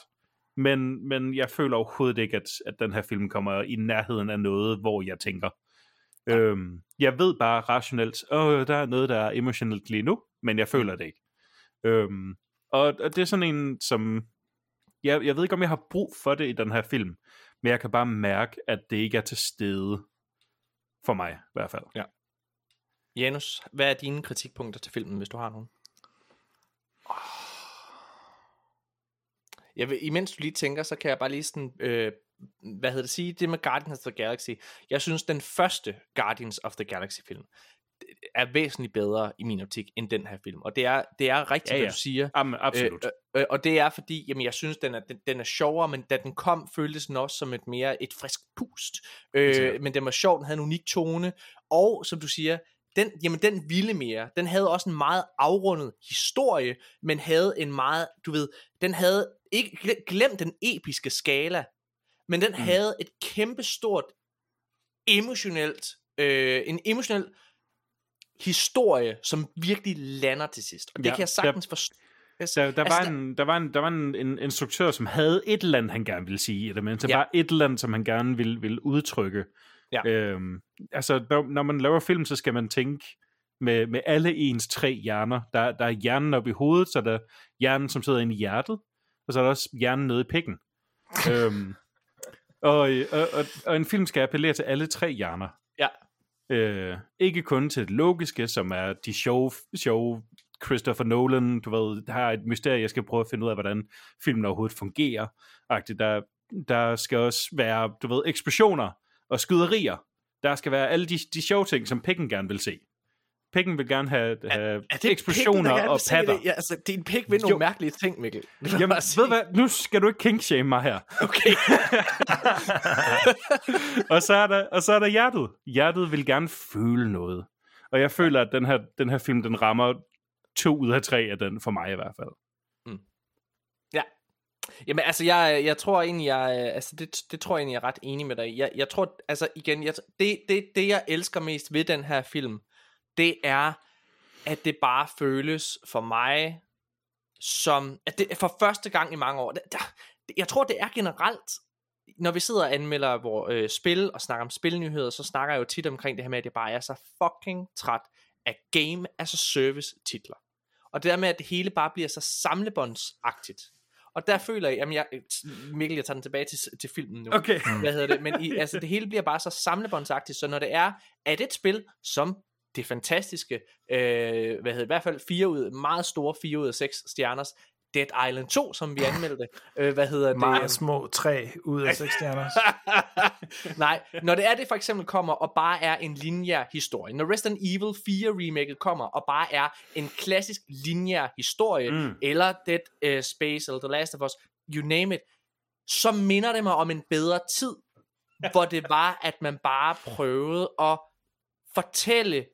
Men, men jeg føler overhovedet ikke, at, at den her film kommer i nærheden af noget, hvor jeg tænker. Øhm, jeg ved bare rationelt, åh, der er noget, der er emotionelt lige nu, men jeg føler det ikke. Øhm, og, og det er sådan en, som... Jeg, jeg ved ikke, om jeg har brug for det i den her film, men jeg kan bare mærke, at det ikke er til stede for mig, i hvert fald. Ja. Janus, hvad er dine kritikpunkter til filmen, hvis du har nogen? Jeg vil, imens du lige tænker, så kan jeg bare lige sådan, øh, hvad hedder det sige, det med Guardians of the Galaxy. Jeg synes, den første Guardians of the Galaxy film er væsentligt bedre i min optik, end den her film. Og det er, det er rigtigt, Ja, ja, hvad du siger. Jamen, absolut. Øh, øh, og det er fordi, jamen jeg synes, den er, den, den er sjovere, men da den kom, føltes den også som et mere et frisk pust. Øh, men den var sjov, den havde en unik tone, og som du siger, den, jamen den ville mere. Den havde også en meget afrundet historie, men havde en meget, du ved, den havde ikke gle- glem den episke skala, men den mm. havde et kæmpestort emotionelt, øh, en emotionel historie, som virkelig lander til sidst. Og det Ja, kan jeg sagtens forstå. Der, der, Altså, var en, der var, en, der var en, en instruktør, som havde et eller andet, han gerne ville sige, eller men der Ja. var et eller andet, som han gerne ville, ville udtrykke. Ja. Øhm, altså, når, når man laver film, så skal man tænke med, med alle ens tre hjerner. Der, der er hjernen oppe i hovedet, så er der hjernen, som sidder inde i hjertet, og så er der også hjernen nede i pikken. øhm, og, øh, og, og, og en film skal appellere til alle tre hjerner. Ja. Øh, ikke kun til det logiske, som er de sjove, sjove Christopher Nolan, du ved, der er et mysterie, jeg skal prøve at finde ud af, hvordan filmen overhovedet fungerer. Agtigt. Der, der skal også være, du ved, eksplosioner og skyderier. Der skal være alle de, de sjove ting, som Pikken gerne vil se. Pikken vil gerne have, have er det eksplosioner pikken, og patter. Det? Ja, altså, din pik vil nogle Jo. mærkelige ting, Mikkel. Jamen, ved hvad, nu skal du ikke kinkshame mig her. Okay. og, så er der, og så er der hjertet. Hjertet vil gerne føle noget. Og jeg føler, at den her, den her film, den rammer to ud af tre af den, for mig i hvert fald. Jamen altså, jeg, jeg tror egentlig, jeg, altså det, det tror jeg egentlig, jeg er ret enig med dig. Jeg, jeg tror, altså igen, jeg, det, det, det jeg elsker mest ved den her film, det er, at det bare føles for mig, som, at det for første gang i mange år, der, der, jeg tror, det er generelt når vi sidder og anmelder hvor, øh, spil og snakker om spilnyheder, så snakker jeg jo tit omkring det her med, at jeg bare er så fucking træt af game as a service titler. Og det der med, at det hele bare bliver så samlebåndsagtigt. Og der føler jeg, jamen jeg, Mikkel, jeg tager den tilbage til, til filmen nu. Okay. Hvad hedder det? Men i, altså, det hele bliver bare så samlebåndsagtigt, så når det er, at et spil, som det fantastiske, øh, hvad hedder i hvert fald fire ud, meget store 4 ud af 6 stjerners, Dead Island 2, som vi anmeldte. Øh, hvad hedder det? Meget små 3 ud af 6 stjerner. Nej, når det er det for eksempel kommer og bare er en lineær historie. Når Resident Evil 4 remaket kommer og bare er en klassisk lineær historie, mm. eller Dead uh, Space, eller The Last of Us, you name it, så minder det mig om en bedre tid, hvor det var, at man bare prøvede at fortælle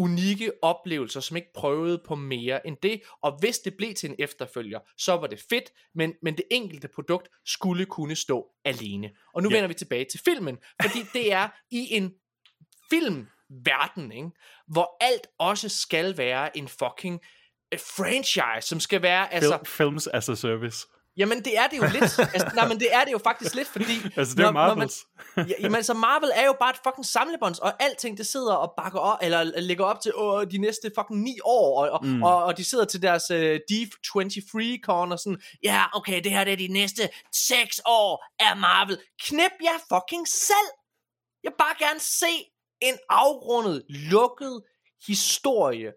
unikke oplevelser, som ikke prøvede på mere end det, og hvis det blev til en efterfølger, så var det fedt, men, men det enkelte produkt skulle kunne stå alene. Og nu yeah. vender vi tilbage til filmen, fordi det er i en filmverden, ikke? hvor alt også skal være en fucking uh, franchise, som skal være... Altså, Fil- films as a service. Jamen det er det jo lidt. altså, nej, men det er det jo faktisk lidt, fordi... altså det er Marvels. man, ja, jamen så Marvel er jo bare et fucking samlebånds, og alting det sidder og bakker op, eller lægger op til åh, de næste fucking ni år, og, mm. og, og de sidder til deres uh, D23-con og sådan, ja, okay, det her det er de næste seks år af Marvel. Knip jer fucking selv! Jeg vil bare gerne se en afrundet, lukket historie,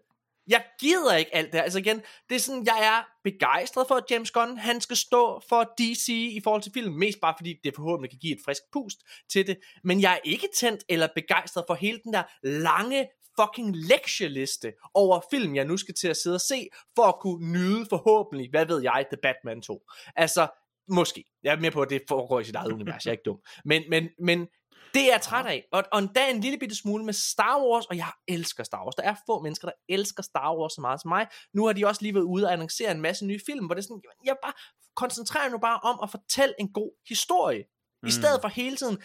jeg gider ikke alt det her. Altså igen, det er sådan, jeg er begejstret for, at James Gunn, han skal stå for DC i forhold til film. Mest bare fordi det forhåbentlig kan give et frisk pust til det. Men jeg er ikke tændt eller begejstret for hele den der lange fucking lektieliste over film, jeg nu skal til at sidde og se, for at kunne nyde forhåbentlig, hvad ved jeg, The Batman 2. Altså, måske. Jeg er med på, at det foregår i sit eget univers, jeg er ikke dum. Men, men, men det er jeg træt af. Og, og endda en lille bitte smule med Star Wars, og jeg elsker Star Wars. Der er få mennesker, der elsker Star Wars så meget som mig. Nu har de også lige været ude og annoncere en masse nye film, hvor det er sådan, jeg bare koncentrerer nu bare om at fortælle en god historie. Mm. I stedet for hele tiden,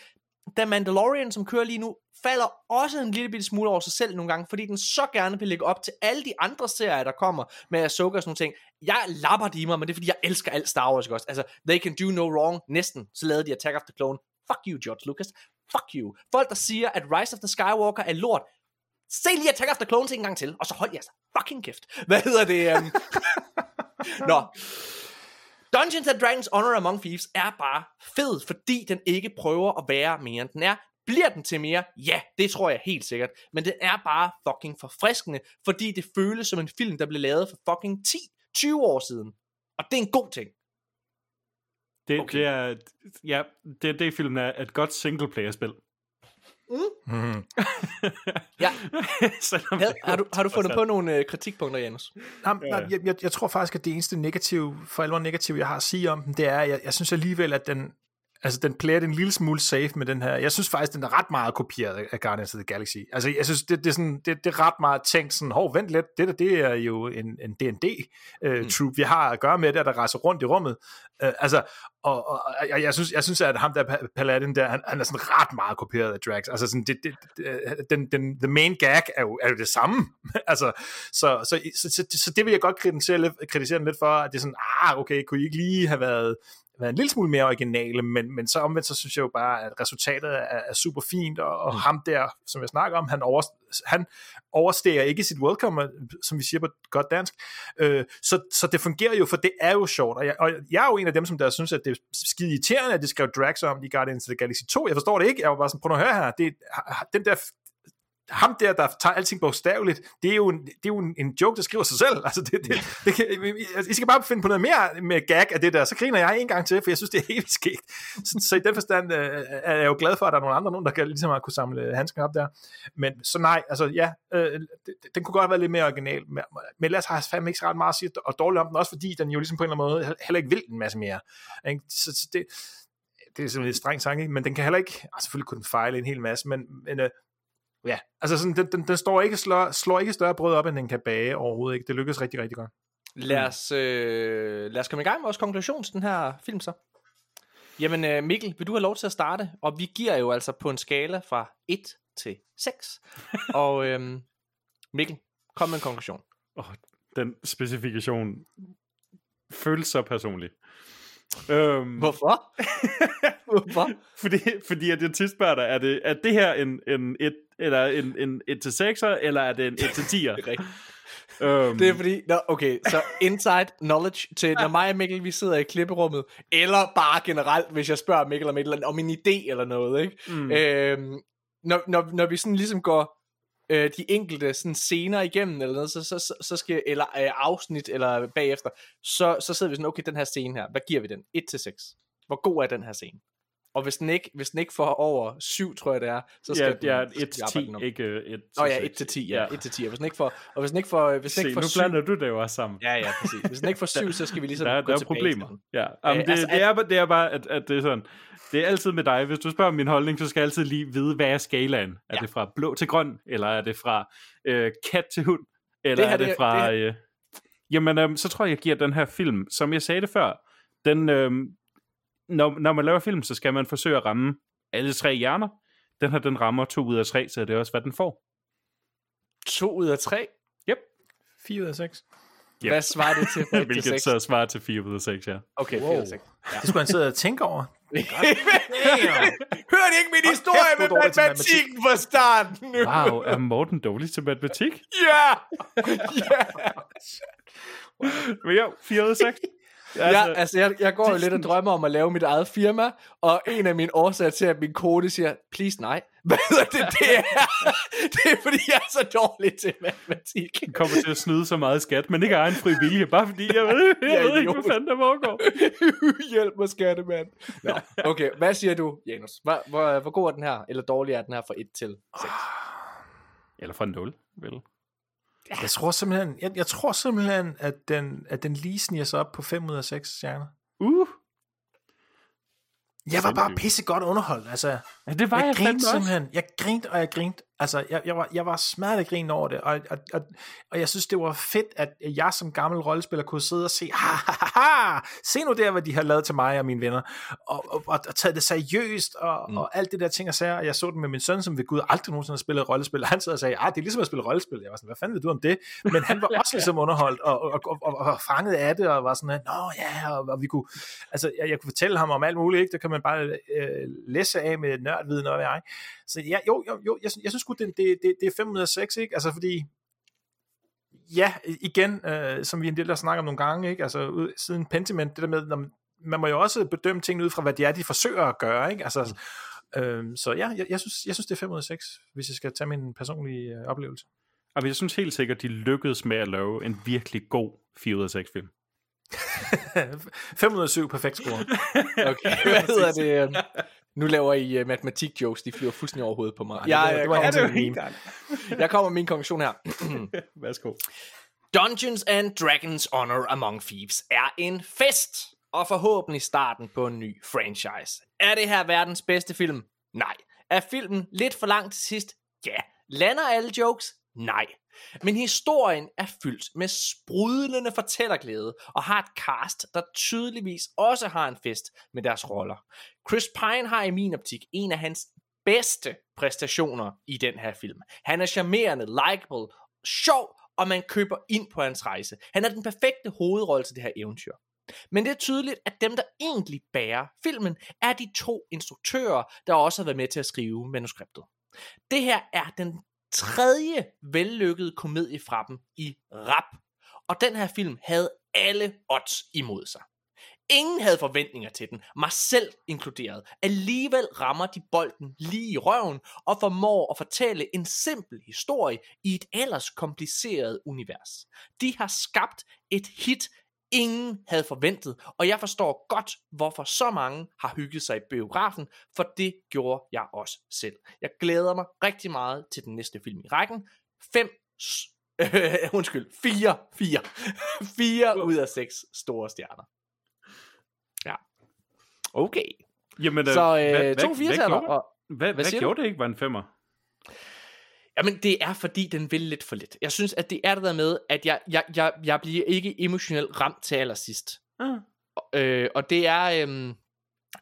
da Mandalorian, som kører lige nu, falder også en lille bitte smule over sig selv nogle gange, fordi den så gerne vil lægge op til alle de andre serier, der kommer med Ahsoka og sådan nogle ting. Jeg lapper de mig, men det er fordi, jeg elsker alt Star Wars, ikke også? Altså, they can do no wrong, næsten. Så lavede de Attack of the Clone. Fuck you, George Lucas fuck you. Folk, der siger, at Rise of the Skywalker er lort, se lige Attack of the Clones en gang til, og så hold jeres fucking kæft. Hvad hedder det? Um... Nå. Dungeons and Dragons Honor Among Thieves er bare fed, fordi den ikke prøver at være mere end den er. Bliver den til mere? Ja, det tror jeg helt sikkert. Men den er bare fucking forfriskende, fordi det føles som en film, der blev lavet for fucking 10-20 år siden. Og det er en god ting. Det, okay. det er, ja, det, det filmen er et godt single-player-spil. Mm. Mm. ja. Had, har, du, har du fundet på nogle øh, kritikpunkter, Janus? Jamen, ja. jeg, jeg, jeg tror faktisk, at det eneste negative, for alvor negative, jeg har at sige om den, det er, at jeg, jeg synes alligevel, at den, altså den player en lille smule safe med den her. Jeg synes faktisk, den er ret meget kopieret af Guardians of the Galaxy. Altså jeg synes, det, det, er, sådan, det, det er ret meget tænkt sådan, hov, vent lidt, det der, det er jo en, en D&D-troop, uh, mm. vi har at gøre med det, der rejser rundt i rummet. Uh, altså, og, og jeg, jeg, synes, jeg synes, at ham der Paladin der, han, han er sådan ret meget kopieret af Drax. Altså sådan, det, det, den, den, the main gag er jo, er jo det samme. altså, så, så, så, så, så, det vil jeg godt kritisere kritisere lidt for, at det er sådan, ah, okay, kunne I ikke lige have været været en lille smule mere originale, men, men så omvendt, så synes jeg jo bare, at resultatet er, er super fint, og, og mm. ham der, som jeg snakker om, han, over, han oversteger ikke sit welcome, som vi siger på godt dansk, øh, så, så det fungerer jo, for det er jo sjovt, og jeg, og jeg er jo en af dem, som der synes, at det er skide irriterende, at det skrev Drax om i Guardians of the Galaxy 2, jeg forstår det ikke, jeg var bare sådan, prøv at høre her, det, den der ham der, der tager alting bogstaveligt, det er jo en, det er jo en, en joke, der skriver sig selv. Altså, det, det, det kan, I skal bare finde på noget mere med gag af det der, så griner jeg en gang til, for jeg synes, det er helt skægt. Så, så i den forstand øh, er jeg jo glad for, at der er nogle andre, nogen, der kan ligesom kunne samle handsken op der. Men så nej, altså ja, øh, den kunne godt været lidt mere original, men ellers har jeg fandme ikke så ret meget at sige og dårligt om den, også fordi den jo ligesom på en eller anden måde heller ikke vil en masse mere. Ikke? Så, så det, det er sådan lidt strengt sagt, men den kan heller ikke, altså selvfølgelig kunne den fejle en hel masse, men, men øh, ja, altså sådan, den, den, den står ikke, slår, slår ikke større brød op, end den kan bage overhovedet ikke. Det lykkes rigtig, rigtig godt. Lad os, øh, lad os komme i gang med vores konklusion til den her film så. Jamen øh, Mikkel, vil du have lov til at starte? Og vi giver jo altså på en skala fra 1 til 6. og øh, Mikkel, kom med en konklusion. Oh, den specifikation føles så personlig. Øhm, Hvorfor? Hvorfor? fordi, fordi at jeg tilspørger dig, er det, er det her en, en, et, eller en, en 1-6'er, eller er det en 1-10'er? øhm, Det er fordi, nå, okay, så inside knowledge til, når mig og Mikkel, vi sidder i klipperummet, eller bare generelt, hvis jeg spørger Mikkel om, et eller andet, om en idé eller noget, ikke? Mm. Øhm, når, når, når vi sådan ligesom går øh, de enkelte sådan scener igennem, eller noget, så, så, så, så skal, eller øh, afsnit, eller bagefter, så, så sidder vi sådan, okay, den her scene her, hvad giver vi den? 1-6. Hvor god er den her scene? Og hvis den ikke, hvis den ikke får over 7, tror jeg det er, så skal ja, den, ja, så skal vi arbejde den 1-10, op. ikke 1 Nå ja, 1 til 10, ja, 1 til 10. Og hvis den ikke får, og hvis den ikke får, hvis den ikke får nu 7, blander du det jo også sammen. Ja, ja, præcis. Hvis den ikke får 7, så skal vi ligesom der, gå der er problemer. til. Ja, Jamen, Øh, det, altså, det, er, bare- det er bare, at, at det er sådan, det er altid med dig. Hvis du spørger om min holdning, så skal jeg altid lige vide, hvad er skalaen? Er Ja. det fra blå til grøn, eller er det fra øh, kat til hund, eller Det her, er det fra... det øh, jamen, øh, så tror jeg, jeg giver den her film, som jeg sagde det før, den, øh, når, når man laver film, så skal man forsøge at ramme alle tre hjerner. Den her, den rammer to ud af tre, så det er også, hvad den får. 2 ud af 3. Yep. 4 ud af 6. Ja. Hvad svarer det til? fra 1 til Hvilket 6? så svarer til 4 ud af 6, ja. Okay, 4 ud af 6. Det skulle han sidde og tænke over. Hørte ikke min historie med til matematikken fra starten? Wow, er Morten dårlig til matematik? Ja! Ja! Men jo, 4 ud af 6. Ja, altså jeg, jeg går jo lidt og drømmer om at lave mit eget firma, og en af mine årsager til, at min kone siger, please nej, hvad det, det er, det er fordi, jeg er så dårlig til matematik. kommer til at snyde så meget skat, men ikke egen fri vilje, bare fordi jeg ved, jeg Ja, ved ikke, hvad fanden der foregår. Hjælp mig, skattemand. Nå, okay, hvad siger du, Janus? Hvor, hvor, hvor god er den her, eller dårlig er den her fra 1 til 6? Eller fra 0, vel? Jeg tror simpelthen, jeg, jeg tror simpelthen at, den, at den lige sniger sig op på 5 ud af 6 stjerner. Uh, Jeg var bare pisse godt underholdt. Altså, ja, det var jeg, jeg grinte også. simpelthen. Jeg grinte, og jeg grinte. Altså, jeg, jeg, var, jeg var smadret af grin over det, og, og, og, og jeg synes, det var fedt, at jeg som gammel rollespiller kunne sidde og se, ha, ha, ha, se nu der, hvad de har lavet til mig og mine venner, og, og, og, og taget det seriøst, og, mm. og alt det der ting og sager, og jeg så den med min søn, som ved Gud aldrig nogensinde har spillet rollespil, og han sad og sagde, ah, det er ligesom at spille rollespil, jeg var sådan, hvad fanden ved du om det? Men han var også ligesom underholdt, og, og, og, og, og fanget af det, og var sådan, nå ja, og, og vi kunne, altså, jeg, jeg kunne fortælle ham om alt muligt, ikke? det kan man bare øh, læse af med nørdviden og hvad jeg. Så ja, jo, jo, jo, jeg, synes- jeg synes godt det, det, det, det er 5 ud af 6, ikke? Altså fordi, ja, igen, øh, som vi en del der snakker om nogle gange, ikke? Altså ud, siden Pentiment, det der med, når man, man må jo også bedømme tingene ud fra, hvad det er, de forsøger at gøre, ikke? Altså, øh, så ja, jeg, jeg, synes, jeg synes, det er 5 ud af 6, hvis jeg skal tage min personlige øh, oplevelse. Og jeg synes helt sikkert, de lykkedes med at lave en virkelig god 4 ud af 6 film. 5 ud af 7, perfekt score. Okay, hvad hedder det? Nu laver I uh, matematik-jokes, de flyver fuldstændig over hovedet på mig. det var- det var med ting, min, jeg kommer med min konklusion her. Værsgo. Dungeons and Dragons Honor Among Thieves er en fest, og forhåbentlig starten på en ny franchise. Er det her verdens bedste film? Nej. Er filmen lidt for lang til sidst? Ja. Lander alle jokes? Nej. Men historien er fyldt med sprudlende fortællerglæde og har et cast, der tydeligvis også har en fest med deres roller. Chris Pine har i min optik en af hans bedste præstationer i den her film. Han er charmerende, likable, sjov, og man køber ind på hans rejse. Han er den perfekte hovedrolle til det her eventyr. Men det er tydeligt, at dem, der egentlig bærer filmen, er de to instruktører, der også har været med til at skrive manuskriptet. Det her er den tredje vellykkede komedie fra dem i rap. Og den her film havde alle odds imod sig. Ingen havde forventninger til den, mig selv inkluderet. Alligevel rammer de bolden lige i røven og formår at fortælle en simpel historie i et ellers kompliceret univers. De har skabt et hit, ingen havde forventet, og jeg forstår godt, hvorfor så mange har hygget sig i biografen, for det gjorde jeg også selv. Jeg glæder mig rigtig meget til den næste film i rækken. 5 øh, undskyld, 4 4 4 ud af 6 store stjerner. Okay. Jamen, Så hvad- øh, hvad- to hvad gjorde- Og, Hvad, Hvad hvad gjorde du? det ikke var en femmer? jamen, det er fordi, den vil lidt for lidt. Jeg synes, at det er det der med, at jeg, jeg, jeg, jeg bliver ikke emotionelt ramt til allersidst. Ah. Øh, og det er... Øhm,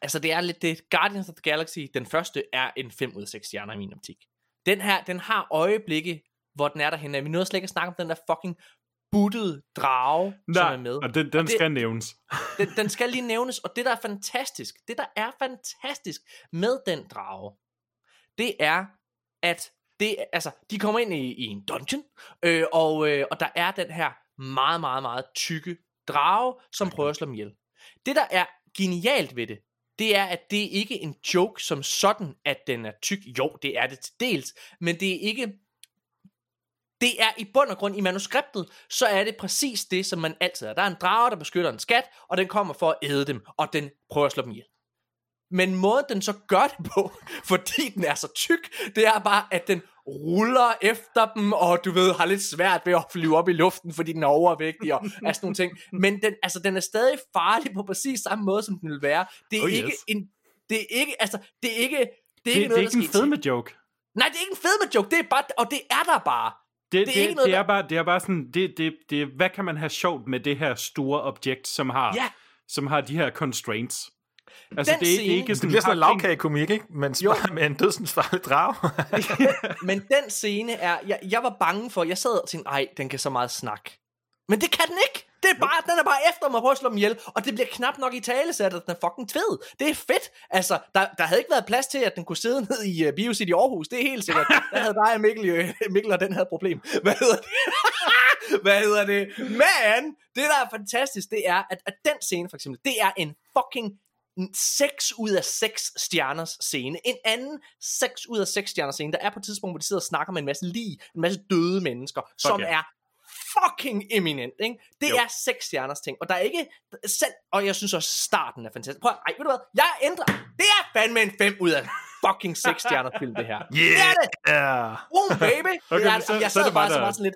altså, det er lidt det. Guardians of the Galaxy, den første, er en 5 ud af 6 stjerner i min optik. Den her, den har øjeblikke, hvor den er derhen. Vi nåede slet ikke at snakke om den der fucking buttet drage, som er med. og den, den det- skal nævnes. Den, den skal lige nævnes, og det der er fantastisk, det der er fantastisk med den drage, det er, at det, altså, de kommer ind i, i en dungeon, øh, og, øh, og der er den her meget, meget, meget tykke drage, som prøver at slå dem ihjel. Det, der er genialt ved det, det er, at det ikke er en joke som sådan, at den er tyk. Jo, det er det til dels, men det er ikke... Det er i bund og grund i manuskriptet, så er det præcis det, som man altid er. Der er en drage, der beskytter en skat, og den kommer for at æde dem, og den prøver at slå dem ihjel. Men måden den så gør det på, fordi den er så tyk, det er bare, at den ruller efter dem, og du ved, har lidt svært ved at flyve op i luften, fordi den er overvægtig, og er sådan nogle ting. Men den, altså, den er stadig farlig på præcis samme måde, som den vil være. Det er Oh, yes. ikke en... Det er ikke, altså, det er ikke... Det er Det, ikke det er noget, ikke en sker fed til- med joke. Nej, det er ikke en fed med joke, det er bare, og det er der bare. Det, Det er det, ikke noget, det, er der- bare, det er bare sådan, det, det, det, hvad kan man have sjovt med det her store objekt, som har, Ja. som har de her constraints? Altså, Den det er ikke, scene- ikke Det sådan... bliver sådan en lavkagekomik, ikke? Men bare med en dødsensfarlig drag. Men den scene er, jeg, jeg var bange for, jeg sad og tænkte, ej, den kan så meget snak. Men det kan den ikke. Det er bare, den er bare efter mig på at slå dem ihjel, og det bliver knap nok i tale at den er fucking fed. Det er fedt. Altså, der, der havde ikke været plads til, at den kunne sidde ned i uh, BioCity Aarhus. Det er helt sikkert. Der havde dig og Mikkel, øh, Mikkel og den havde problem. Hvad hedder det? Hvad hedder det? Men, det der er fantastisk, det er, at, at den scene for eksempel, det er en fucking 6 ud af 6 stjerners scene. En anden 6 ud af 6 stjerners scene, der er på et tidspunkt, hvor de sidder og snakker med en masse lig, en masse døde mennesker, som Okay. er fucking eminent, ikke? Det Jo. er 6 stjerners ting, og der er ikke selv, og jeg synes også, starten er fantastisk. Prøv, ej, ved du hvad? Jeg ændrer. Det er fandme en 5 ud af fucking 6 stjerners film, det her. Det er det. Ja. Oh, baby. Okay, det er, så- jeg så er sad det bare bare, så der- bare sådan lidt.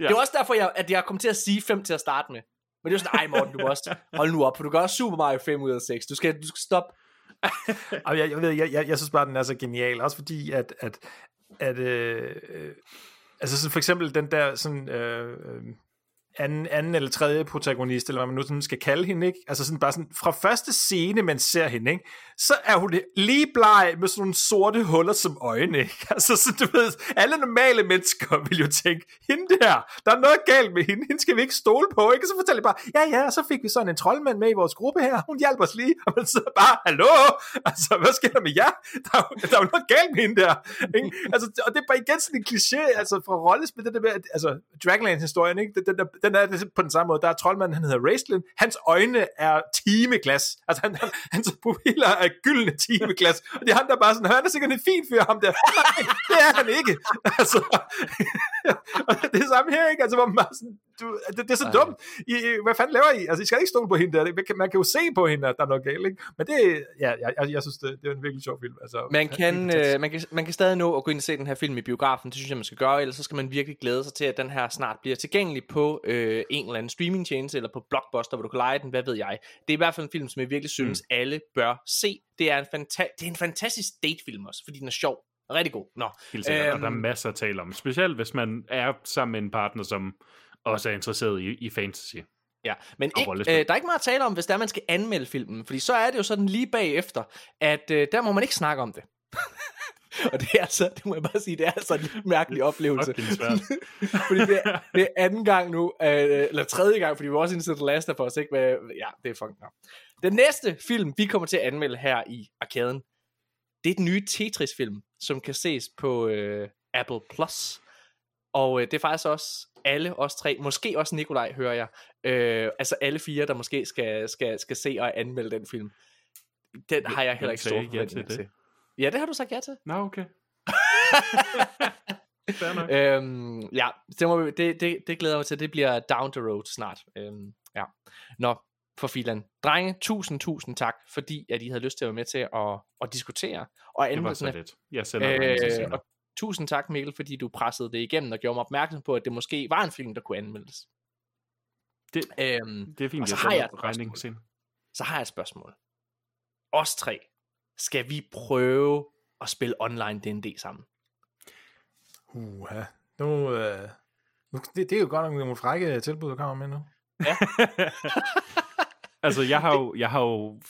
Ja. Det var også derfor, jeg, at jeg kom til at sige 5 til at starte med. Men det var sådan, ej Morten, du må også holde nu op, for du gør også Super Mario 5 ud af 6. Du skal, du skal stoppe. Jeg, jeg, ved, jeg, jeg, jeg synes bare, den er så genial, også fordi, at, at, at øh, øh, altså sådan for eksempel den der sådan, øh, øh, anden, anden eller tredje protagonist, eller hvad man nu sådan skal kalde hende, ikke? Altså sådan bare sådan, fra første scene, man ser hende, ikke? Så er hun lige bleg med sådan nogle sorte huller som øjne, ikke? Altså så du ved, alle normale mennesker vil jo tænke, hende der, der er noget galt med hende, hende skal vi ikke stole på, ikke? Og så fortæller jeg bare, ja ja, så fik vi sådan en troldmand med i vores gruppe her, hun hjalp os lige, og man så bare, hallo, altså hvad sker der med jer? Der er, der er jo noget galt med hende der, ikke? Altså, og det er bare igen sådan en kliché, altså fra rollespil, det der med, altså Dragonlands historien, ikke? Den, den, der, den er det på den samme måde, der er troldmanden, han hedder Raistlin, hans øjne er timeglas, altså han, han, hans pupiller er gyldne timeglas, og det er ham, der bare sådan, han er sikkert en fin fyr, ham der, nej, det er han ikke, altså, og det er samme her, ikke? Altså, hvor man bare sådan, du, det, det, er så dumt. I, hvad fanden laver I? Altså, I skal ikke stole på hende der. Man kan, man kan jo se på hende, at der er noget galt, ikke? Men det, ja, jeg, jeg, jeg synes, det, det er en virkelig sjov film. Altså, Man kan, øh, man, kan, man kan stadig nå at gå ind og se den her film i biografen. Det synes jeg, man skal gøre. Ellers så skal man virkelig glæde sig til, at den her snart bliver tilgængelig på øh, en eller anden streamingtjeneste, eller på Blockbuster, hvor du kan lege den. Hvad ved jeg. Det er i hvert fald en film, som jeg virkelig synes, mm. alle bør se. Det er, en fanta- det er en fantastisk datefilm også, fordi den er sjov. og Rigtig god. Nå. Helt sikkert, øhm, og der er Øhm, masser at tale om. Specielt hvis man er sammen med en partner, som også er interesseret i, i fantasy. Ja, men ikke, øh, der er ikke meget at tale om, hvis der man skal anmelde filmen, fordi så er det jo sådan lige bagefter, at øh, der må man ikke snakke om det. og det er altså, det må jeg bare sige, det er altså en lidt mærkelig oplevelse. Fordi det er, det er anden gang nu, øh, eller tredje gang, fordi vi var også inde til The Last of Us, ikke? Hvad, ja, det er fucking nok. Den næste film, vi kommer til at anmelde her i arkaden, det er den nye Tetris-film, som kan ses på øh, Apple Plus. Og øh, det er faktisk også alle os tre, måske også Nikolaj, hører jeg, øh, altså alle fire, der måske skal, skal, skal se og anmelde den film. Den har jeg heller ikke stor ja til forventning det? til. Ja, det har du sagt ja til. Nå, okay. Øhm, ja, det, må vi, det, det, det glæder jeg mig til. Det bliver down the road snart. Øhm, ja. Nå, for filan. Drenge, tusind, tusind tak, fordi at I havde lyst til at være med til at, at diskutere og Det var anmelde så lidt. Jeg sender øh, og tusind tak, Mikkel, fordi du pressede det igennem og gjorde mig opmærksom på, at det måske var en film, der kunne anmeldes. Det, Øhm, det er fint, og så har jeg et sen. så har jeg et spørgsmål. Os tre, skal vi prøve at spille online D&D sammen? Uha. Nu, øh, nu det, det, er jo godt nok nogle frække tilbud, der kommer med nu. Altså, jeg har jo, jeg har jo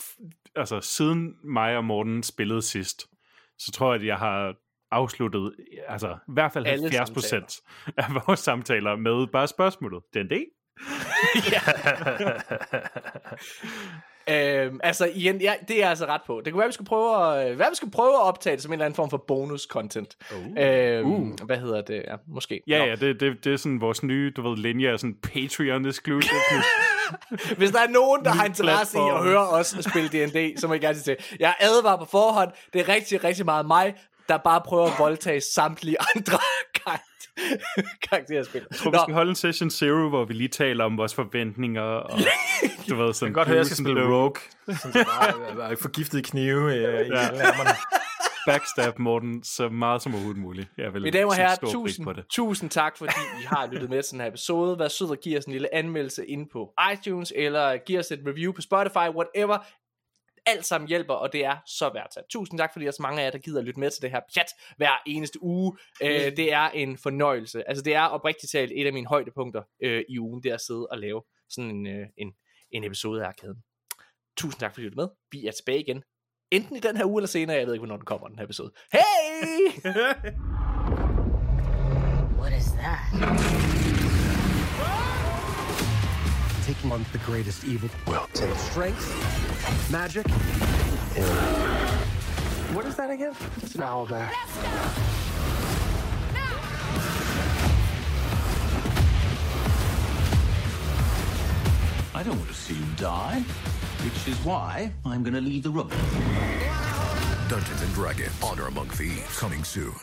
altså, siden mig og Morten spillede sidst, så tror jeg, at jeg har afsluttet altså, i hvert fald Alle 70 procent af vores samtaler med bare spørgsmålet. Den det? Øhm, altså igen, ja, det er jeg altså ret på. Det kunne være, vi skulle prøve at, hvad vi skulle prøve at optage det som en eller anden form for bonus-content. Uh. Øhm, uh. Hvad hedder det? Ja, måske. Ja, Nå. ja, det, det, det er sådan vores nye, du ved, linje er sådan Patreon exclusive. Hvis der er nogen, der Ny har interesse i at platform. høre os spille D&D, så må jeg gerne sige til. Jeg advarer på forhånd. Det er rigtig, rigtig meget mig, der bare prøver at voldtage samtlige andre karakter- karakterspil. Jeg tror, vi skal holde en session zero, hvor vi lige taler om vores forventninger. Og, du ved, sådan, Jeg kan godt høre, at jeg skal spille. Rogue. Sådan, så bare, øh, forgiftet knive øh, i Ja. ærmerne. Backstab Morten så meget som overhovedet muligt. Jeg vil Mine damer og herrer, tusind, på det. tusind tak, fordi I har lyttet med til den her episode. Vær sød og giv os en lille anmeldelse ind på iTunes, eller giv os et review på Spotify, whatever. Alt sammen hjælper, og det er så værdsat. Tusind tak, fordi der er så mange af jer, der gider at lytte med til det her pjat hver eneste uge. Øh, det er en fornøjelse. Altså, det er oprigtigt talt et af mine højdepunkter øh, i ugen, det er at sidde og lave sådan en, øh, en, en episode af Arkaden. Tusind tak, fordi I lyttede med. Vi er tilbage igen. Enten i den her uge eller senere. Jeg ved ikke, hvornår den kommer, den her episode. Hey! What is that? Taking on the greatest evil. We'll take Strength, magic, What is that again? It's an owl bear. I don't want to see you die, which is why I'm going to leave the room. Dungeons and Dragons: Honor Among Thieves coming soon.